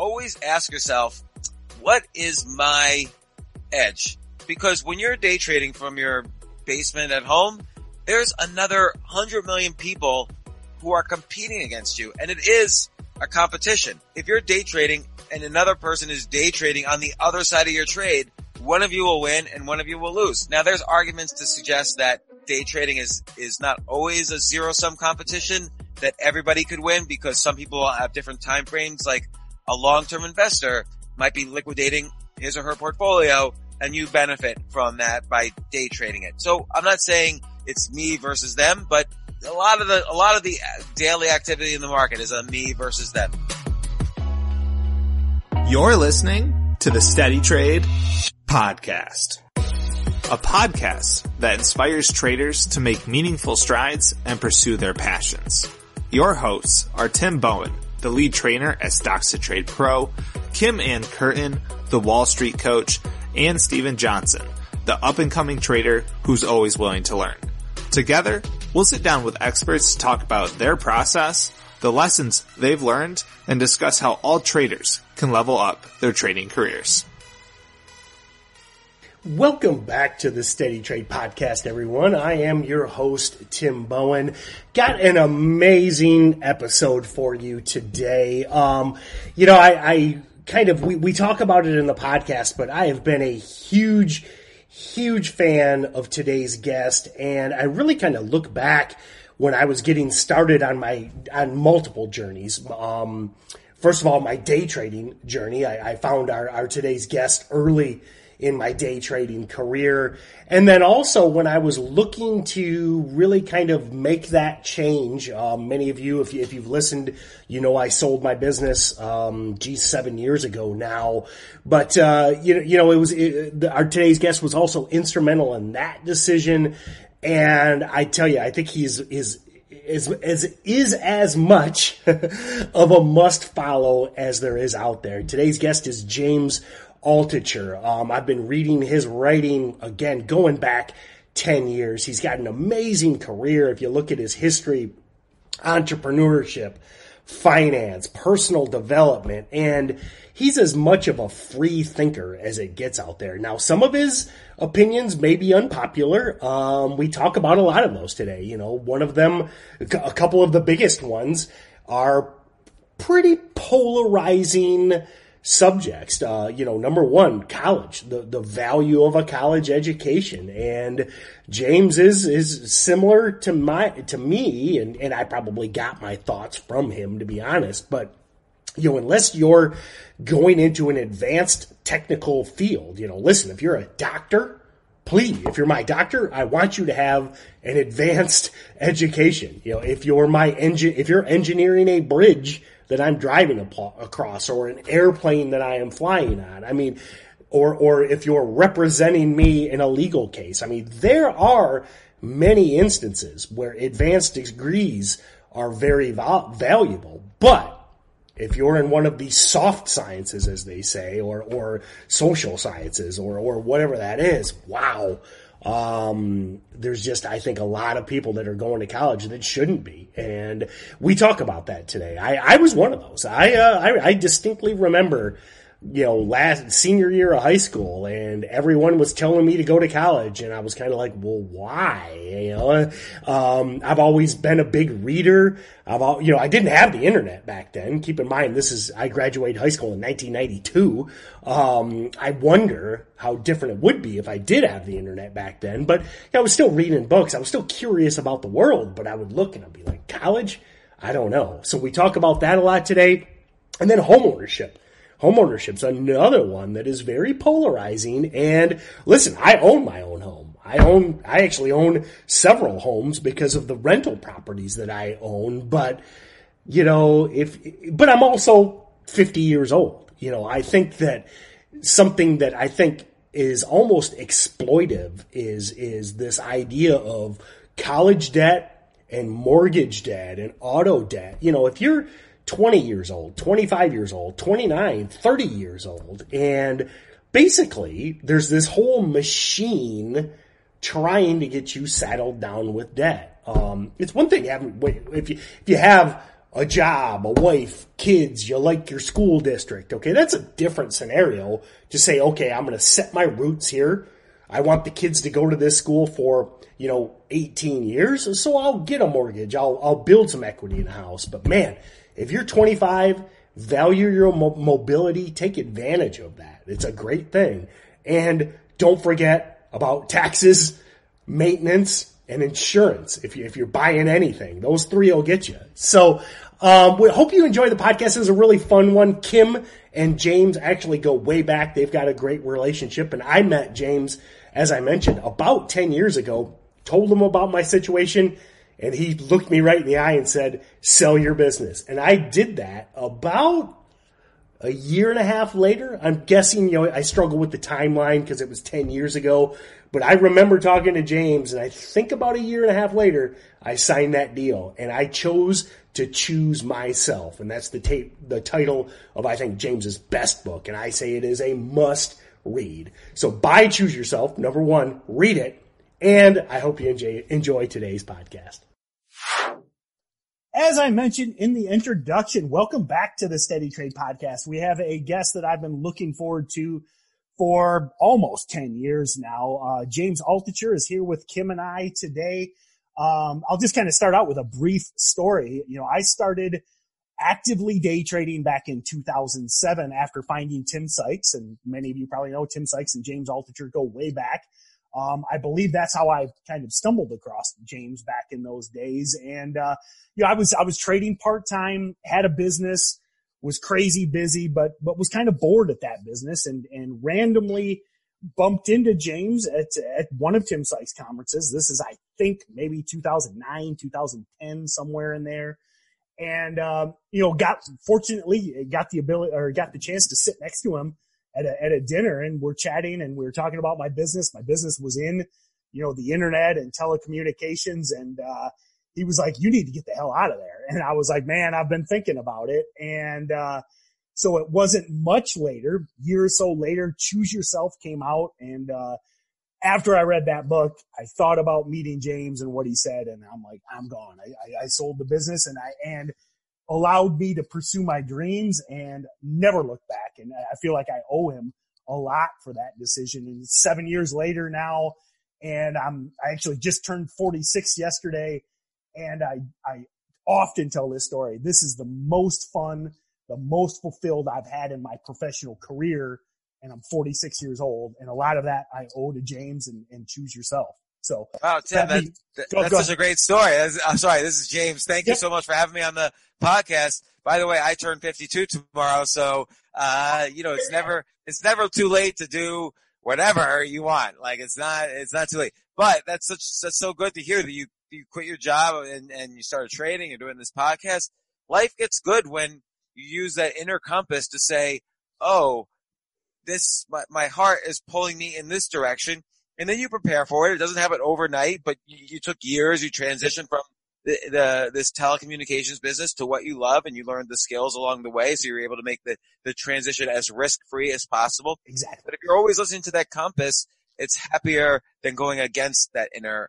always ask yourself, what is my edge? Because when you're day trading from your basement at home, there's another hundred million people who are competing against you. And it is a competition. If you're day trading and another person is day trading on the other side of your trade, one of you will win and one of you will lose. Now there's arguments to suggest that day trading is, is not always a zero sum competition that everybody could win because some people have different time frames. Like a long-term investor might be liquidating his or her portfolio and you benefit from that by day trading it. So I'm not saying it's me versus them, but a lot of the, a lot of the daily activity in the market is a me versus them. You're listening to the Steady Trade Podcast, a podcast that inspires traders to make meaningful strides and pursue their passions. Your hosts are Tim Bowen, the lead trainer at Stocks to Trade Pro, Kim Ann Curtin, the Wall Street coach, and Steven Johnson, the up and coming trader who's always willing to learn. Together, we'll sit down with experts to talk about their process, the lessons they've learned, and discuss how all traders can level up their trading careers. Welcome back to the Steady Trade Podcast, everyone. I am your host, Tim Bowen. Got an amazing episode for you today. Um, you know, I, I kind of, we, we talk about it in the podcast, but I have been a huge, huge fan of today's guest, and I really kind of look back when I was getting started on my on multiple journeys. Um, first of all, my day trading journey. I, I found our, our today's guest early in my day trading career. And then also when I was looking to really kind of make that change, um, many of you, if, you, if you've listened, you know I sold my business, um, geez, seven years ago now. But, uh, you know, you know, it was, it, our today's guest was also instrumental in that decision. And I tell you, I think he's, is, is, is, is as much of a must follow as there is out there. Today's guest is James Altucher. Um, I've been reading his writing again, going back 10 years. He's got an amazing career. If you look at his history, entrepreneurship, finance, personal development, and he's as much of a free thinker as it gets out there. Now, some of his opinions may be unpopular. Um, we talk about a lot of those today. You know, one of them, a couple of the biggest ones are pretty polarizing subjects. Uh, you know, number one, college, the, the value of a college education. And James is, is similar to my, to me, and, and I probably got my thoughts from him, to be honest, but you know, unless you're going into an advanced technical field, you know, listen, if you're a doctor, please, if you're my doctor, I want you to have an advanced education. You know, if you're my engine, if you're engineering a bridge that I'm driving across or an airplane that I am flying on, I mean, or, or if you're representing me in a legal case, I mean, there are many instances where advanced degrees are very val- valuable, but if you're in one of the soft sciences, as they say, or, or social sciences, or, or whatever that is, wow. Um, there's just, I think, a lot of people that are going to college that shouldn't be. And we talk about that today. I, I was one of those. I, uh, I, I distinctly remember, you know, last senior year of high school and everyone was telling me to go to college. And I was kind of like, well, why? You know, um, I've always been a big reader. I've, all, you know, I didn't have the internet back then. Keep in mind, this is, I graduated high school in 1992. Um, I wonder how different it would be if I did have the internet back then. But you know, I was still reading books. I was still curious about the world, but I would look and I'd be like, college? I don't know. So we talk about that a lot today. And then homeownership homeownership's another one that is very polarizing. And listen, I own my own home. I own, I actually own several homes because of the rental properties that I own. But, you know, if, but I'm also 50 years old. You know, I think that something that I think is almost exploitive is, is this idea of college debt and mortgage debt and auto debt. You know, if you're, 20 years old, 25 years old, 29, 30 years old. And basically, there's this whole machine trying to get you saddled down with debt. Um, it's one thing having, if you, if you have a job, a wife, kids, you like your school district. Okay, that's a different scenario to say, okay, I'm going to set my roots here. I want the kids to go to this school for, you know, 18 years. So I'll get a mortgage. I'll, I'll build some equity in a house. But man, if you're 25, value your mo- mobility, take advantage of that. It's a great thing. And don't forget about taxes, maintenance, and insurance. If you, if you're buying anything, those three will get you. So, um, we hope you enjoy the podcast. It's a really fun one. Kim and James actually go way back. They've got a great relationship and I met James, as I mentioned, about 10 years ago, told him about my situation and he looked me right in the eye and said, sell your business. And I did that about a year and a half later. I'm guessing, you know, I struggle with the timeline because it was 10 years ago, but I remember talking to James and I think about a year and a half later, I signed that deal and I chose to choose myself. And that's the tape, the title of, I think, James's best book. And I say it is a must read. So buy Choose Yourself. Number one, read it. And I hope you enjoy, enjoy today's podcast. As I mentioned in the introduction, welcome back to the Steady Trade podcast. We have a guest that I've been looking forward to for almost 10 years now. Uh, James Altucher is here with Kim and I today. Um, I'll just kind of start out with a brief story. You know, I started actively day trading back in 2007 after finding Tim Sykes, and many of you probably know Tim Sykes and James Altucher go way back. Um, I believe that's how I kind of stumbled across James back in those days. And, uh, you know, I was, I was trading part time, had a business, was crazy busy, but, but was kind of bored at that business and, and randomly bumped into James at, at one of Tim Sykes conferences. This is, I think, maybe 2009, 2010, somewhere in there. And, um, you know, got, fortunately, got the ability or got the chance to sit next to him at a, at a dinner and we're chatting and we are talking about my business. My business was in, you know, the internet and telecommunications. And, uh, he was like, you need to get the hell out of there. And I was like, man, I've been thinking about it. And, uh, so it wasn't much later, year or so later, choose yourself came out. And, uh, after I read that book, I thought about meeting James and what he said. And I'm like, I'm gone. I, I, I sold the business and I, and allowed me to pursue my dreams and never look back. And I feel like I owe him a lot for that decision. And seven years later now, and I'm, I actually just turned 46 yesterday and I, I often tell this story. This is the most fun, the most fulfilled I've had in my professional career. And I'm 46 years old. And a lot of that I owe to James and, and choose yourself. So, wow, Tim, that, that, that's such a great story. I'm sorry, this is James. Thank yep. you so much for having me on the podcast. By the way, I turn 52 tomorrow, so uh, you know, it's never it's never too late to do whatever you want. Like it's not it's not too late. But that's such that's so good to hear that you you quit your job and and you started trading and doing this podcast. Life gets good when you use that inner compass to say, "Oh, this my, my heart is pulling me in this direction." And then you prepare for it. It doesn't happen overnight, but you, you took years. You transitioned from the, the, this telecommunications business to what you love and you learned the skills along the way. So you're able to make the, the transition as risk free as possible. Exactly. But if you're always listening to that compass, it's happier than going against that inner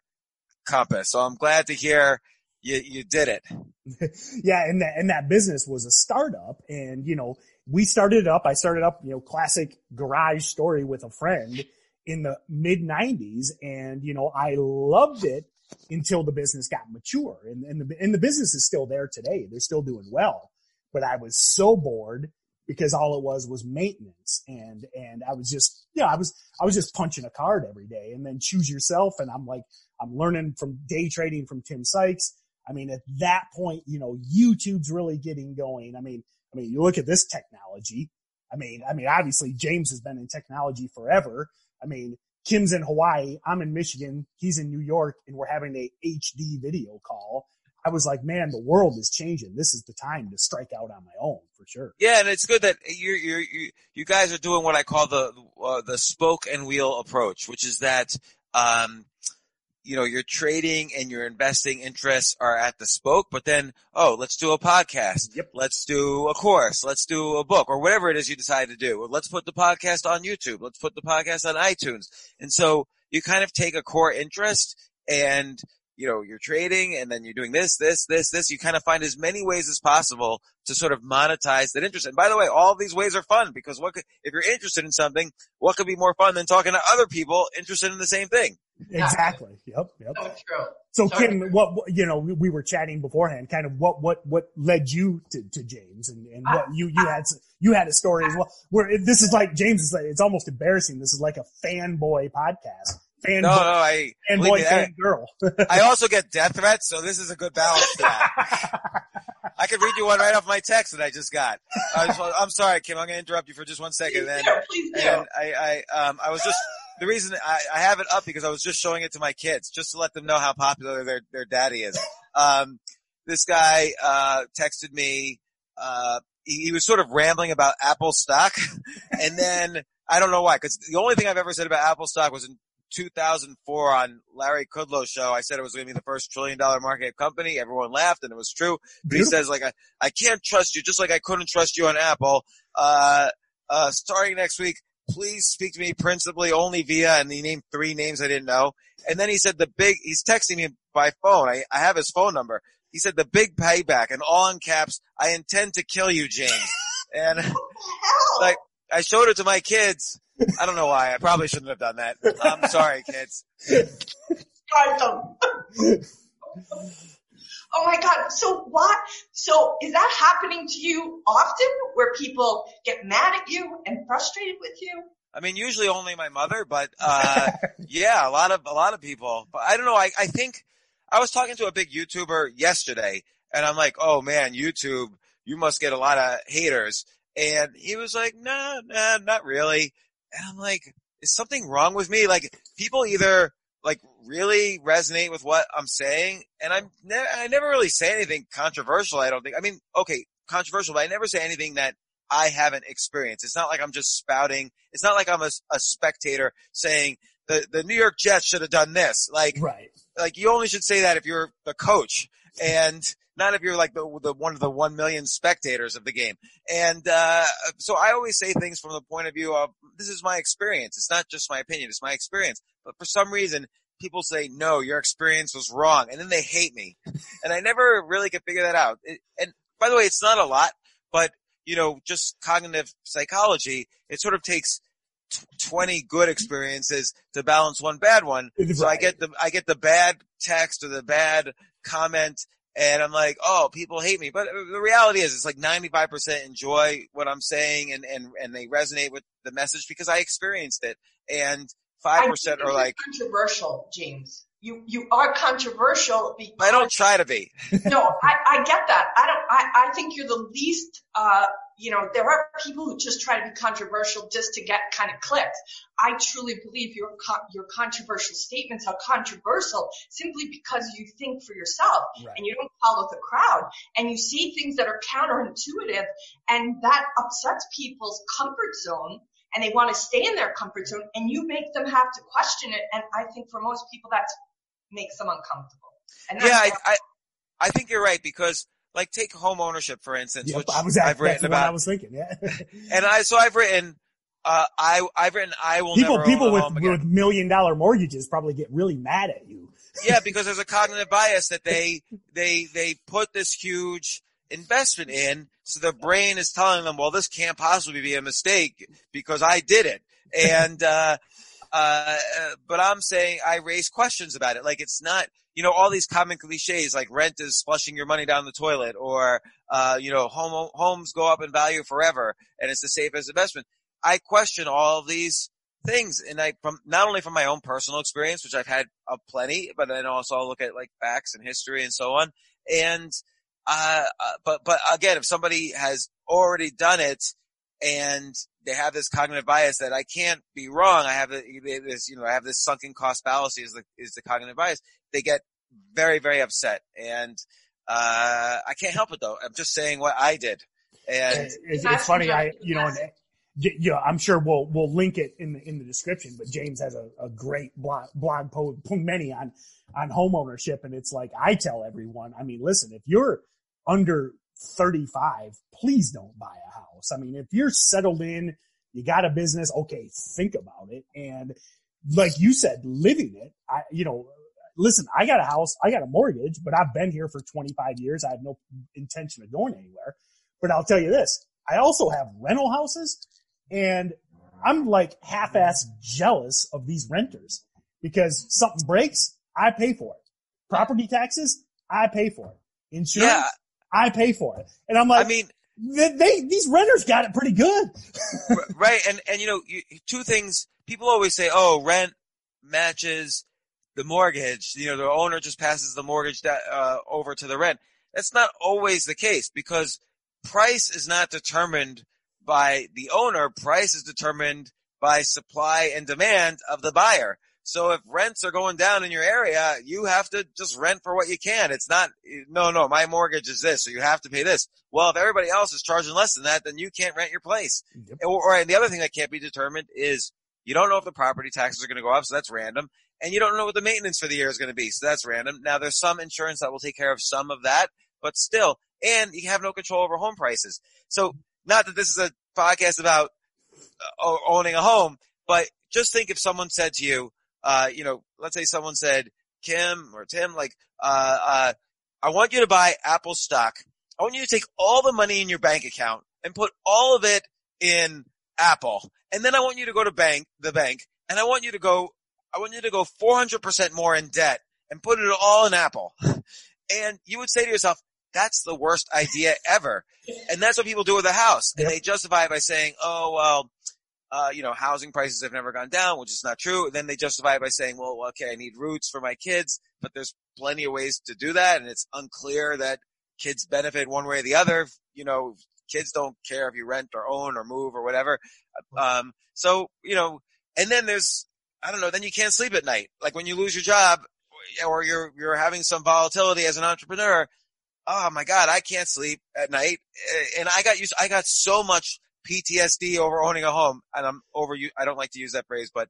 compass. So I'm glad to hear you, you did it. yeah. And that, and that business was a startup and, you know, we started it up, I started up, you know, classic garage story with a friend in the mid nineties and, you know, I loved it until the business got mature and, and the, and the business is still there today. They're still doing well, but I was so bored because all it was was maintenance and, and I was just, you know, I was, I was just punching a card every day and then choose yourself. And I'm like, I'm learning from day trading from Tim Sykes. I mean, at that point, you know, YouTube's really getting going. I mean, I mean, you look at this technology. I mean, I mean, obviously James has been in technology forever. I mean, Kim's in Hawaii. I'm in Michigan. He's in New York and we're having a HD video call. I was like, man, the world is changing. This is the time to strike out on my own for sure. Yeah. And it's good that you're, you, you guys are doing what I call the, uh, the spoke and wheel approach, which is that, um, you know, your trading and your investing interests are at the spoke, but then, oh, let's do a podcast. Yep. Let's do a course. Let's do a book or whatever it is you decide to do. Let's put the podcast on YouTube. Let's put the podcast on iTunes. And so you kind of take a core interest and you know, you're trading and then you're doing this, this, this, this. You kind of find as many ways as possible to sort of monetize that interest. And by the way, all these ways are fun because what could, if you're interested in something, what could be more fun than talking to other people interested in the same thing? Exactly. Yep. Yep. So true. So Kim, what, what you know, we were chatting beforehand. Kind of what what what led you to, to James, and, and what you you had you had a story as well. Where this is like James is like it's almost embarrassing. This is like a fanboy podcast. Fan No, boy, no, I, fan believe boy, me, fan girl. I also get death threats, so this is a good balance to that. I could read you one right off my text that I just got. I just, I'm sorry, Kim. I'm going to interrupt you for just one second. Please And, do. Please do. and I, I, um, I was just the reason I, I have it up because I was just showing it to my kids just to let them know how popular their their daddy is. Um, this guy uh, texted me. Uh, he, he was sort of rambling about Apple stock, and then I don't know why because the only thing I've ever said about Apple stock was in 2004 on Larry Kudlow's show. I said it was going to be the first trillion dollar market cap company. Everyone laughed and it was true. But he says like, I, I can't trust you just like I couldn't trust you on Apple. Uh, uh, starting next week, please speak to me principally only via, and he named three names I didn't know. And then he said the big, he's texting me by phone. I, I have his phone number. He said the big payback and all in caps, I intend to kill you, James. And like, I showed it to my kids. I don't know why. I probably shouldn't have done that. I'm sorry, kids. Start them. oh my God. So what? So is that happening to you often where people get mad at you and frustrated with you? I mean, usually only my mother, but, uh, yeah, a lot of, a lot of people, but I don't know. I, I think I was talking to a big YouTuber yesterday and I'm like, oh man, YouTube, you must get a lot of haters. And he was like, no, nah, nah, not really. And I'm like, is something wrong with me? Like people either like really resonate with what I'm saying and I'm ne- I never really say anything controversial. I don't think, I mean, okay, controversial, but I never say anything that I haven't experienced. It's not like I'm just spouting. It's not like I'm a, a spectator saying the, the New York Jets should have done this. Like, right. like you only should say that if you're the coach and not if you're like the, the one of the one million spectators of the game. And uh, so I always say things from the point of view of this is my experience. It's not just my opinion; it's my experience. But for some reason, people say no, your experience was wrong, and then they hate me, and I never really could figure that out. It, and by the way, it's not a lot, but you know, just cognitive psychology, it sort of takes. tw- 20 good experiences to balance one bad one. So I get the, I get the bad text or the bad comment and I'm like, oh, people hate me. But uh, the reality is it's like 95% enjoy what I'm saying and, and, and they resonate with the message because I experienced it. And I 5% are like, controversial, James. You you are controversial because I don't try to be. no, I, I get that. I don't. I, I think you're the least. Uh, you know, there are people who just try to be controversial just to get kind of clicks. I truly believe your your controversial statements are controversial simply because you think for yourself Right. and you don't follow the crowd and you see things that are counterintuitive and that upsets people's comfort zone and they want to stay in their comfort zone and you make them have to question it and I think for most people that makes them uncomfortable. And Yeah, I, I, I think you're right because like take home ownership for instance, Yep, which I was at, I've that's written the I was thinking. Yeah. And I, so I've written, uh, I, I've written, I will people never people own a with, home again. with million dollar mortgages probably get really mad at you. yeah, because there's a cognitive bias that they they they put this huge investment in, so their brain is telling them, well, this can't possibly be a mistake because I did it. And uh, uh, uh, but I'm saying I raise questions about it. Like it's not, you know, all these common cliches like rent is flushing your money down the toilet, or uh, you know, home homes go up in value forever, and it's the safest investment. I question all of these things and I from not only from my own personal experience, which I've had a plenty, but then also I'll look at like facts and history and so on. And uh, uh but but again, if somebody has already done it and they have this cognitive bias that I can't be wrong, I have this you know I have this sunken cost fallacy is the is the cognitive bias. They get very very upset and uh I can't help it though. I'm just saying what I did. And It's, it's That's funny. I, exactly you know, what and, y- yeah, I'm sure we'll, we'll link it in the, in the description, but James has a, a great blog, blog post, many on, on home ownership. And it's like, I tell everyone, I mean, listen, if you're under 35, please don't buy a house. I mean, if you're settled in, you got a business, okay, think about it. And like you said, living it, I, you know, listen, I got a house, I got a mortgage, but I've been here for 25 years. I have no intention of going anywhere. But I'll tell you this, I also have rental houses and I'm like half-ass jealous of these renters because something breaks, I pay for it. Property taxes, I pay for it. Insurance, Yeah. I pay for it. And I'm like, I mean, they, they these renters got it pretty good. Right and and you know you, two things people always say oh rent matches the mortgage you know the owner just passes the mortgage that, uh, over to the rent that's not always the case because price is not determined by the owner price is determined by supply and demand of the buyer so if rents are going down in your area you have to just rent for what you can. It's not no no my mortgage is this so you have to pay this. Well if everybody else is charging less than that then you can't rent your place. Or, or and the other thing that can't be determined is you don't know if the property taxes are going to go up, so that's random, and you don't know what the maintenance for the year is going to be, so that's random. Now there's some insurance that will take care of some of that, but still, and you have no control over home prices. So not that this is a podcast about uh, owning a home, but just think if someone said to you, uh, you know, let's say someone said, Kim or Tim, like, uh, uh, I want you to buy Apple stock. I want you to take all the money in your bank account and put all of it in Apple. And then I want you to go to bank, the bank, and I want you to go, I want you to go 400% more in debt and put it all in Apple. And you would say to yourself, that's the worst idea ever. And that's what people do with a house. And Yep. they justify it by saying, oh, well, uh, you know, housing prices have never gone down, which is not true. Then they justify it by saying, well, okay, I need roots for my kids, but there's plenty of ways to do that. And it's unclear that kids benefit one way or the other. You know, kids don't care if you rent or own or move or whatever. Um, so, you know, and then there's, I don't know, then you can't sleep at night. Like when you lose your job or you're, you're having some volatility as an entrepreneur. Oh my God, I can't sleep at night. And I got used, I got so much PTSD over owning a home and I'm over you. I don't like to use that phrase, but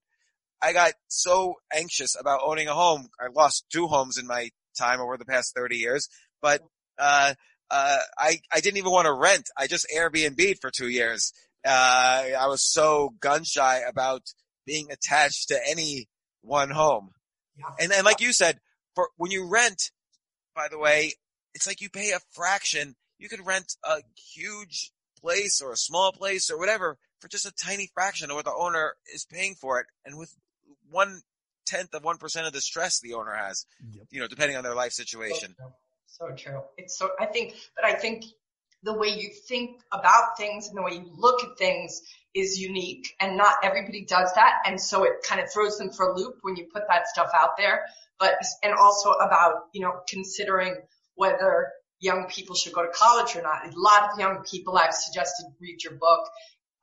I got so anxious about owning a home. I lost two homes in my time over the past 30 years, but, uh, uh, I, I didn't even want to rent. I just Airbnb'd for two years. Uh, I was so gun shy about being attached to any one home. And, and like you said, for when you rent, by the way, it's like you pay a fraction. You could rent a huge place or a small place or whatever for just a tiny fraction of what the owner is paying for it. And with one tenth of one percent of the stress the owner has, Yep. you know, depending on their life situation. So true. So true. It's so, I think, but I think the way you think about things and the way you look at things is unique and not everybody does that. And so it kind of throws them for a loop when you put that stuff out there. But, and also about, you know, considering whether young people should go to college or not. A lot of young people I've suggested read your book.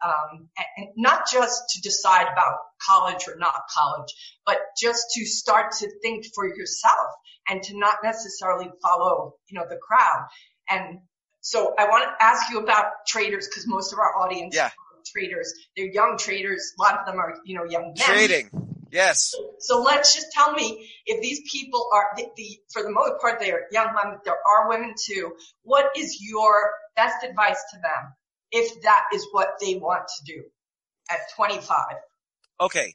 Um, and, not just to decide about college or not college, but just to start to think for yourself and to not necessarily follow, you know, the crowd. And so I want to ask you about traders because most of our audience Yeah. are traders. They're young traders. A lot of them are, you know, young men. Trading. Yes. So let's just tell me if these people are the, the for the most part they are young men, but there are women too. What is your best advice to them if that is what they want to do at 25? Okay.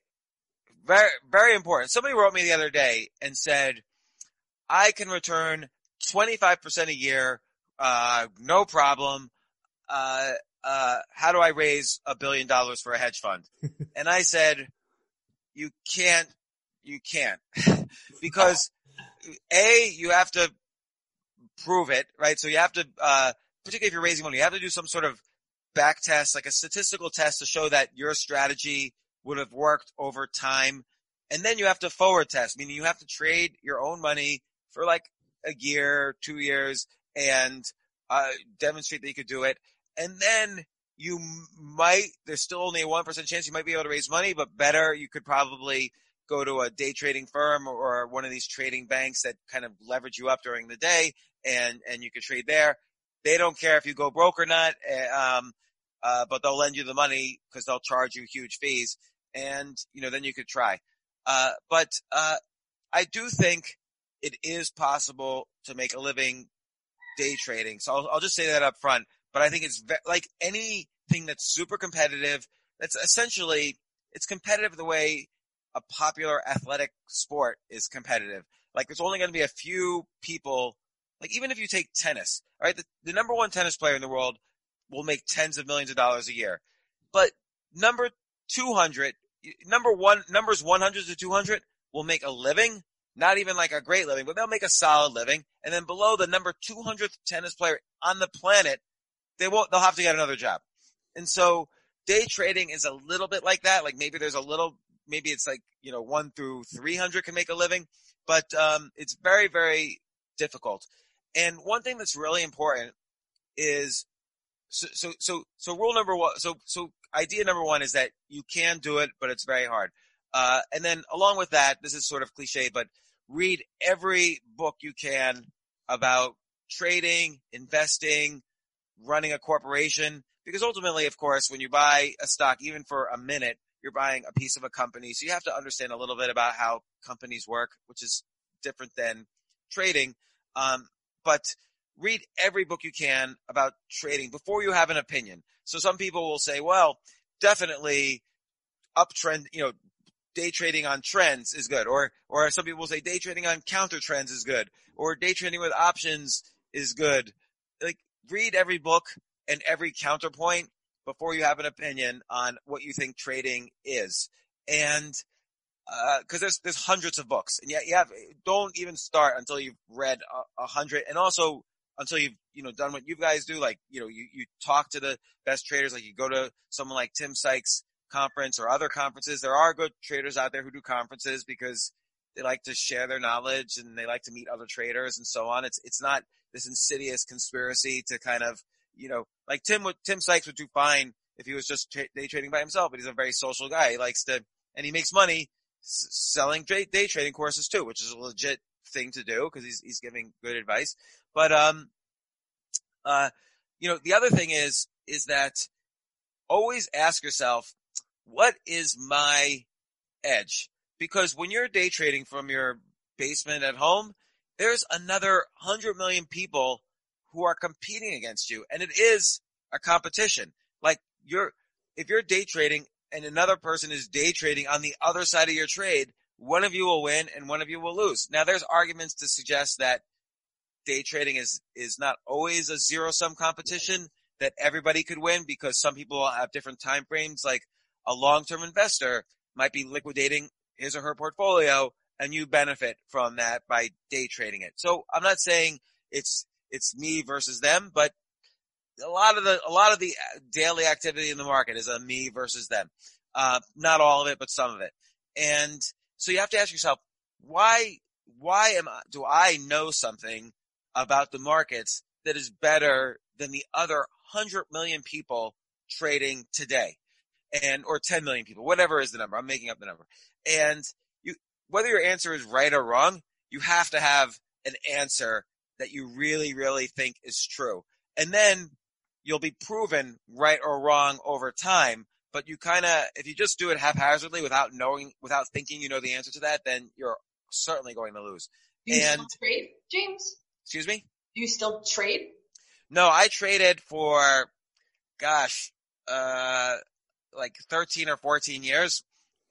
Very, very important. Somebody wrote me the other day and said, I can return 25% a year, uh, no problem. Uh, uh, how do I raise a billion dollars for a hedge fund? and I said, you can't, you can't because A, you have to prove it, right? So you have to, uh, particularly if you're raising money, you have to do some sort of back test, like a statistical test to show that your strategy would have worked over time. And then you have to forward test, meaning you have to trade your own money for like a year, two years and, uh, demonstrate that you could do it. And then you might, there's still only a 1% chance you might be able to raise money, but better, you could probably go to a day trading firm or one of these trading banks that kind of leverage you up during the day and, and you could trade there. They don't care if you go broke or not. eh, Um, uh, but they'll lend you the money because they'll charge you huge fees and, you know, then you could try. Uh, but, uh, I do think it is possible to make a living day trading. So I'll, I'll just say that up front, but I think it's ve- like anything that's super competitive. That's essentially, it's competitive the way a popular athletic sport is competitive. Like there's only going to be a few people, like even if you take tennis, right, the, the number one tennis player in the world will make tens of millions of dollars a year. But number 200, number one, numbers 100 to 200 will make a living, not even like a great living, but they'll make a solid living. And then below the number 200th tennis player on the planet, they won't, they'll have to get another job. And so day trading is a little bit like that. Like maybe there's a little, maybe it's like, you know, one through 300 can make a living, but, um, it's very, very difficult. And one thing that's really important is so, so, so, so rule number one, so, so idea number one is that you can do it, but it's very hard. Uh, and then along with that, this is sort of cliche, but read every book you can about trading, investing, running a corporation. Because ultimately, of course, when you buy a stock, even for a minute, you're buying a piece of a company. So you have to understand a little bit about how companies work, which is different than trading. Um, but read every book you can about trading before you have an opinion. So some people will say, well, definitely uptrend, you know, day trading on trends is good. Or, or some people will say day trading on counter trends is good. Or day trading with options is good. Read every book and every counterpoint before you have an opinion on what you think trading is. And, uh, cause there's, there's hundreds of books and yet you have, don't even start until you've read a, a hundred and also until you've, you know, done what you guys do. Like, you know, you, you talk to the best traders, like you go to someone like Tim Sykes conference or other conferences. There are good traders out there who do conferences because they like to share their knowledge and they like to meet other traders and so on. It's, it's not this insidious conspiracy to kind of, you know, like Tim Tim Sykes would do fine if he was just tra- day trading by himself, but he's a very social guy. He likes to, and he makes money s- selling day, day trading courses too, which is a legit thing to do because he's, he's giving good advice. But, um, uh, you know, the other thing is, is that always ask yourself, what is my edge? Because when you're day trading from your basement at home, there's another hundred million people who are competing against you. And it is a competition. Like you're, if you're day trading and another person is day trading on the other side of your trade, one of you will win and one of you will lose. Now there's arguments to suggest that day trading is, is not always a zero sum competition that everybody could win because some people have different time frames. Like a long-term investor might be liquidating his or her portfolio and you benefit from that by day trading it. So I'm not saying it's, it's me versus them, but a lot of the, a lot of the daily activity in the market is a me versus them. Uh, not all of it, but some of it. And so you have to ask yourself, why, why am I, do I know something about the markets that is better than the other hundred million people trading today? and or 10 million people, whatever is the number. I'm making up the number. And you, whether your answer is right or wrong, you have to have an answer that you really, really think is true. And then you'll be proven right or wrong over time. But you kind of, if you just do it haphazardly without knowing, without thinking you know the answer to that, then you're certainly going to lose. Do you and, still trade, James? Excuse me? Do you still trade? No, I traded for, gosh, uh, like 13 or 14 years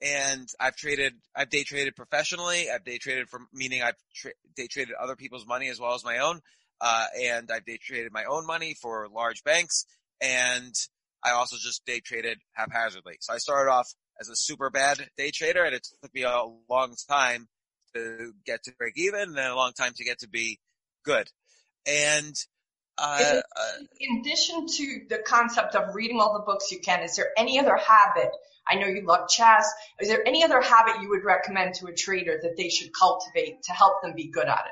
and I've traded, I've day traded professionally. I've day traded for, meaning I've tra- day traded other people's money as well as my own. Uh, and I've day traded my own money for large banks and I also just day traded haphazardly. So I started off as a super bad day trader and it took me a long time to get to break even and then a long time to get to be good. And uh, uh, in addition to the concept of reading all the books you can, is there any other habit? I know you love chess. Is there any other habit you would recommend to a trader that they should cultivate to help them be good at it?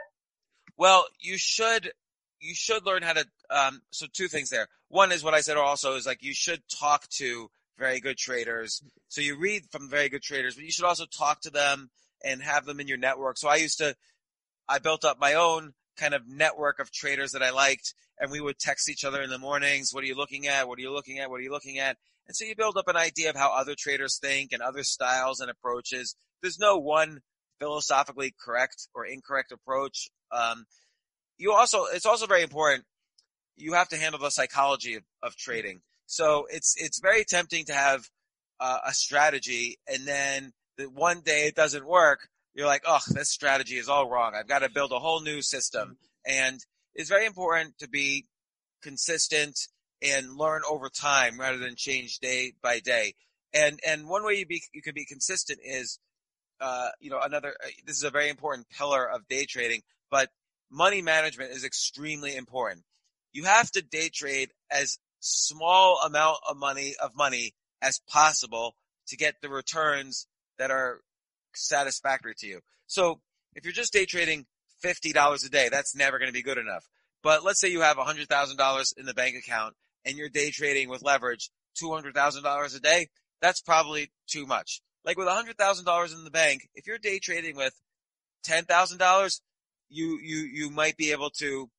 Well, you should you should learn how to. Um, so two things there. One is what I said also is like you should talk to very good traders. So you read from very good traders, but you should also talk to them and have them in your network. So I used to, I built up my own kind of network of traders that I liked and we would text each other in the mornings. What are you looking at? What are you looking at? What are you looking at? And so you build up an idea of how other traders think and other styles and approaches. There's no one philosophically correct or incorrect approach. Um, you also, it's also very important. You have to handle the psychology of, of trading. So it's, it's very tempting to have uh, a strategy and then the one day it doesn't work, you're like, oh, this strategy is all wrong. I've got to build a whole new system. And it's very important to be consistent and learn over time rather than change day by day. And, and one way you be, you can be consistent is, uh, you know, another, uh, this is a very important pillar of day trading, but money management is extremely important. You have to day trade as small amount of money of money as possible to get the returns that are satisfactory to you. So if you're just day trading $50 a day, that's never going to be good enough. But let's say you have $100,000 in the bank account and you're day trading with leverage $200,000 a day. That's probably too much. Like with $100,000 in the bank, if you're day trading with $10,000, you, you, you might be able to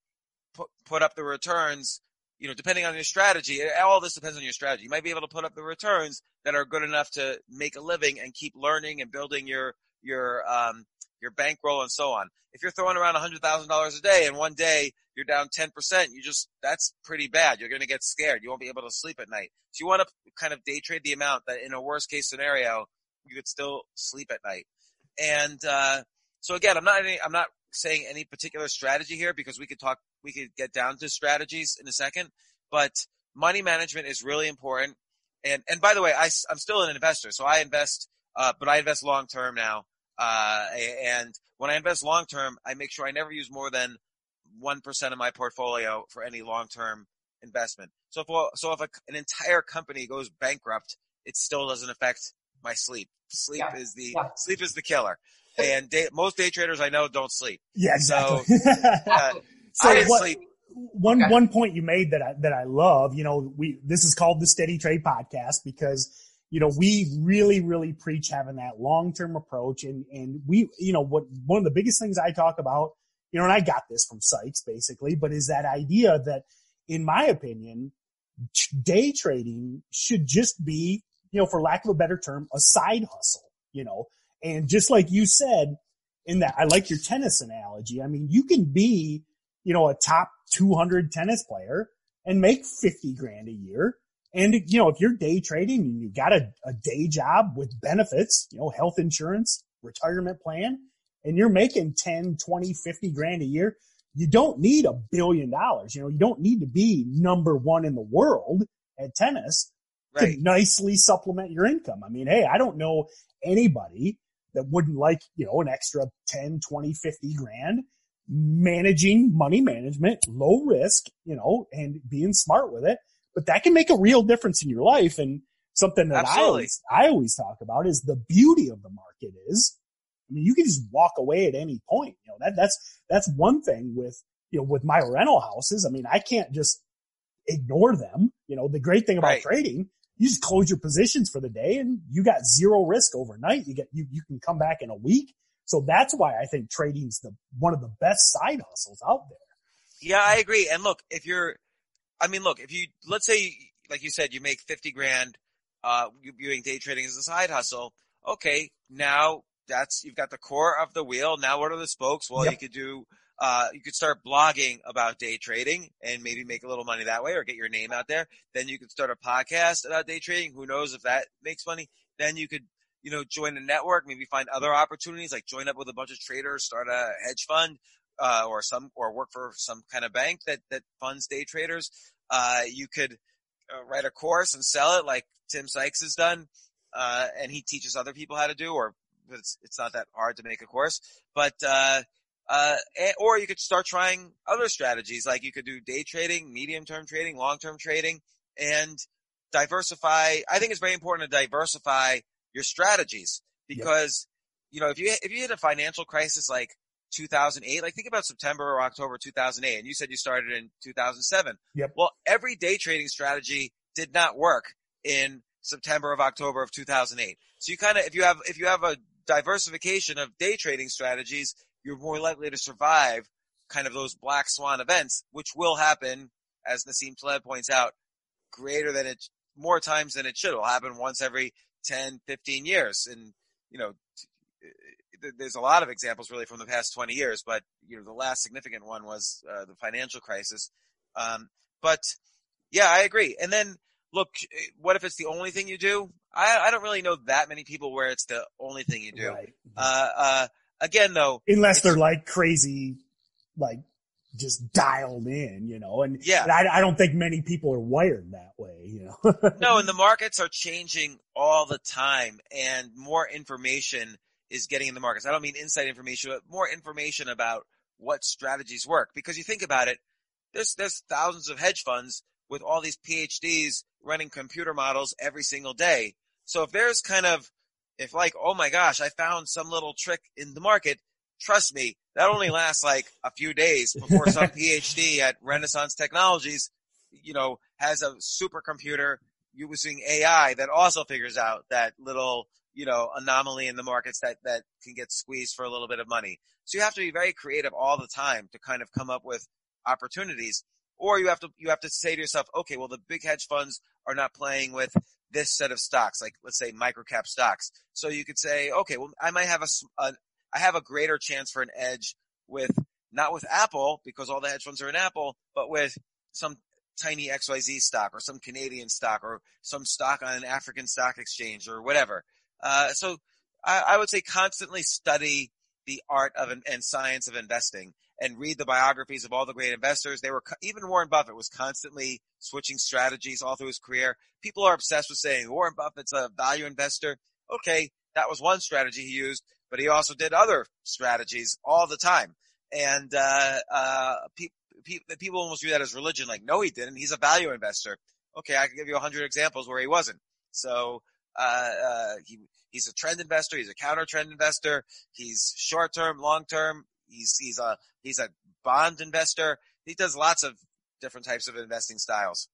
put, put up the returns, you know, depending on your strategy. All this depends on your strategy. You might be able to put up the returns that are good enough to make a living and keep learning and building your, your, um, your bankroll and so on. If you're throwing around $100,000 a day and one day you're down 10%, you just, that's pretty bad. You're going to get scared. You won't be able to sleep at night. So you want to kind of day trade the amount that in a worst case scenario, you could still sleep at night. And, uh, so again, I'm not any, I'm not saying any particular strategy here because we could talk, we could get down to strategies in a second, but money management is really important. And, and by the way, I, I'm still an investor. So I invest, uh, but I invest long term now. Uh, and when I invest long term, I make sure I never use more than 1% of my portfolio for any long term investment. So if, so if a, an entire company goes bankrupt, it still doesn't affect my sleep. Sleep yeah. is the, yeah. sleep is the killer. And day, most day traders I know don't sleep. Yeah, exactly. So, uh, so I didn't what, sleep. One, okay. one point you made that I, that I love, you know, we, this is called the Steady Trade Podcast because you know, we really, really preach having that long-term approach. And, and we, you know, what, one of the biggest things I talk about, you know, and I got this from Sykes basically, but is that idea that in my opinion, day trading should just be, you know, for lack of a better term, a side hustle, you know, and just like you said in that, I like your tennis analogy. I mean, you can be, you know, a top 200 tennis player and make 50 grand a year and, you know, if you're day trading and you got a, a day job with benefits, you know, health insurance, retirement plan, and you're making 10, 20, 50 grand a year, you don't need a billion dollars. You know, you don't need to be number one in the world at tennis right. to nicely supplement your income. I mean, hey, I don't know anybody that wouldn't like, you know, an extra 10, 20, 50 grand managing money management, low risk, you know, and being smart with it but that can make a real difference in your life. And something that I always, I always talk about is the beauty of the market is, I mean, you can just walk away at any point. You know, that, that's, that's one thing with, you know, with my rental houses. I mean, I can't just ignore them. You know, the great thing about right. trading, you just close your positions for the day and you got zero risk overnight. You get, you, you can come back in a week. So that's why I think trading's the, one of the best side hustles out there. Yeah, I agree. And look, if you're, I mean, look, if you, let's say, like you said, you make 50 grand, uh, viewing day trading as a side hustle. Okay. Now that's, you've got the core of the wheel. Now what are the spokes? Well, yep. you could do, uh, you could start blogging about day trading and maybe make a little money that way or get your name out there. Then you could start a podcast about day trading. Who knows if that makes money? Then you could, you know, join a network, maybe find other opportunities like join up with a bunch of traders, start a hedge fund, uh, or some, or work for some kind of bank that, that funds day traders. Uh, you could uh, write a course and sell it like Tim Sykes has done. Uh, and he teaches other people how to do, or it's, it's not that hard to make a course, but, uh, uh, or you could start trying other strategies, like you could do day trading, medium term trading, long term trading, and diversify. I think it's very important to diversify your strategies because, yep. you know, if you, if you hit a financial crisis like 2008. Like think about September or October 2008. And you said you started in 2007. Yep. Well, every day trading strategy did not work in September of October of 2008. So you kind of, if you have, if you have a diversification of day trading strategies, you're more likely to survive kind of those black swan events, which will happen, as Nassim Taleb points out, greater than it, more times than it should. It'll happen once every 10, 15 years. And, you know, there's a lot of examples really from the past 20 years, but you know, the last significant one was uh, the financial crisis. Um, but yeah, I agree. And then look, what if it's the only thing you do? I, I don't really know that many people where it's the only thing you do. Right. Uh, uh, again though, unless they're like crazy, like just dialed in, you know. And, Yeah. and I, I don't think many people are wired that way, you know. no, and the markets are changing all the time and more information is getting in the markets. I don't mean inside information, but more information about what strategies work. Because you think about it, there's, there's thousands of hedge funds with all these PhDs running computer models every single day. So if there's kind of, if like, oh my gosh, I found some little trick in the market, trust me, that only lasts like a few days before some PhD at Renaissance Technologies, you know, has a supercomputer using AI that also figures out that little, you know, anomaly in the markets that, that can get squeezed for a little bit of money. So you have to be very creative all the time to kind of come up with opportunities. Or you have to, you have to say to yourself, okay, well the big hedge funds are not playing with this set of stocks, like let's say microcap stocks. So you could say, okay, well I might have a, a- I have a greater chance for an edge with, not with Apple because all the hedge funds are in Apple, but with some tiny XYZ stock or some Canadian stock or some stock on an African stock exchange or whatever. Uh, so I, I would say constantly study the art of and science of investing and read the biographies of all the great investors. They were, even Warren Buffett was constantly switching strategies all through his career. People are obsessed with saying Warren Buffett's a value investor. Okay. That was one strategy he used, but he also did other strategies all the time. And, uh, uh, pe- pe- people almost view that as religion. Like, no, he didn't. He's a value investor. Okay. I can give you a hundred examples where he wasn't. So, uh, uh, he, he's a trend investor. He's a counter trend investor. He's short term, long term. He's, he's a, he's a bond investor. He does lots of different types of investing styles.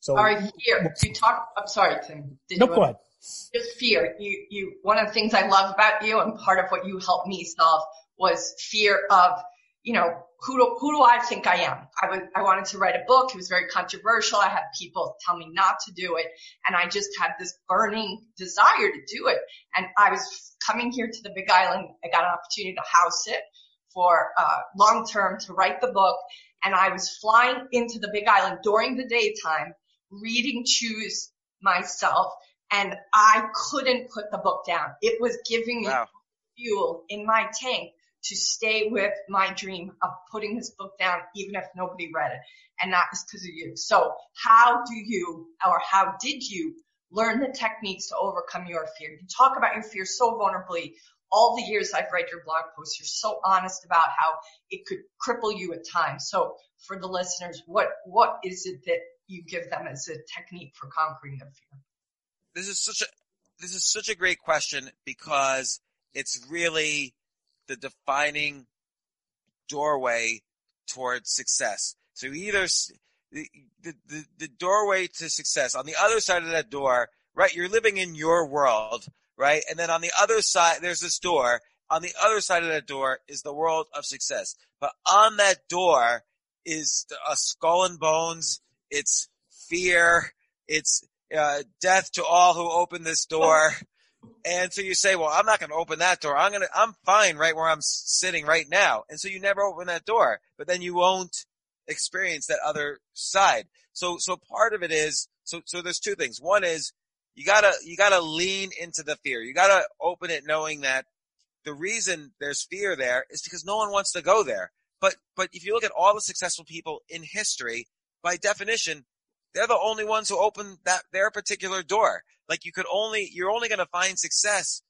so All right, fear. You talk. I'm sorry, Tim. Did no, go ahead. just fear. You, you, one of the things I love about you and part of what you helped me solve was fear of, you know, who do, who do I think I am? I was, I wanted to write a book. It was very controversial. I had people tell me not to do it. And I just had this burning desire to do it. And I was coming here to the Big Island. I got an opportunity to house it for, uh, long term to write the book. And I was flying into the Big Island during the daytime, reading Choose myself and I couldn't put the book down. It was giving me Wow. fuel in my tank to stay with my dream of putting this book down, even if nobody read it. And that is because of you. So how do you, or how did you learn the techniques to overcome your fear? You talk about your fear so vulnerably. All the years I've read your blog posts, you're so honest about how it could cripple you at times. So for the listeners, what, what is it that you give them as a technique for conquering their fear? this is such a this is such a great question because it's really the defining doorway towards success. So either the, the the doorway to success on the other side of that door, right? You're living in your world, right? And then on the other side, there's this door. On the other side of that door is the world of success. But on that door is a skull and bones. It's fear. It's uh, death to all who open this door. And so you say, well, I'm not going to open that door. I'm going to, I'm fine right where I'm sitting right now. And so you never open that door, but then you won't experience that other side. So, so part of it is, so, so there's two things. One is you gotta, you gotta lean into the fear. You gotta open it knowing that the reason there's fear there is because no one wants to go there. But, but if you look at all the successful people in history, by definition, they're the only ones who open that their particular door. Like you could only you're only going to find success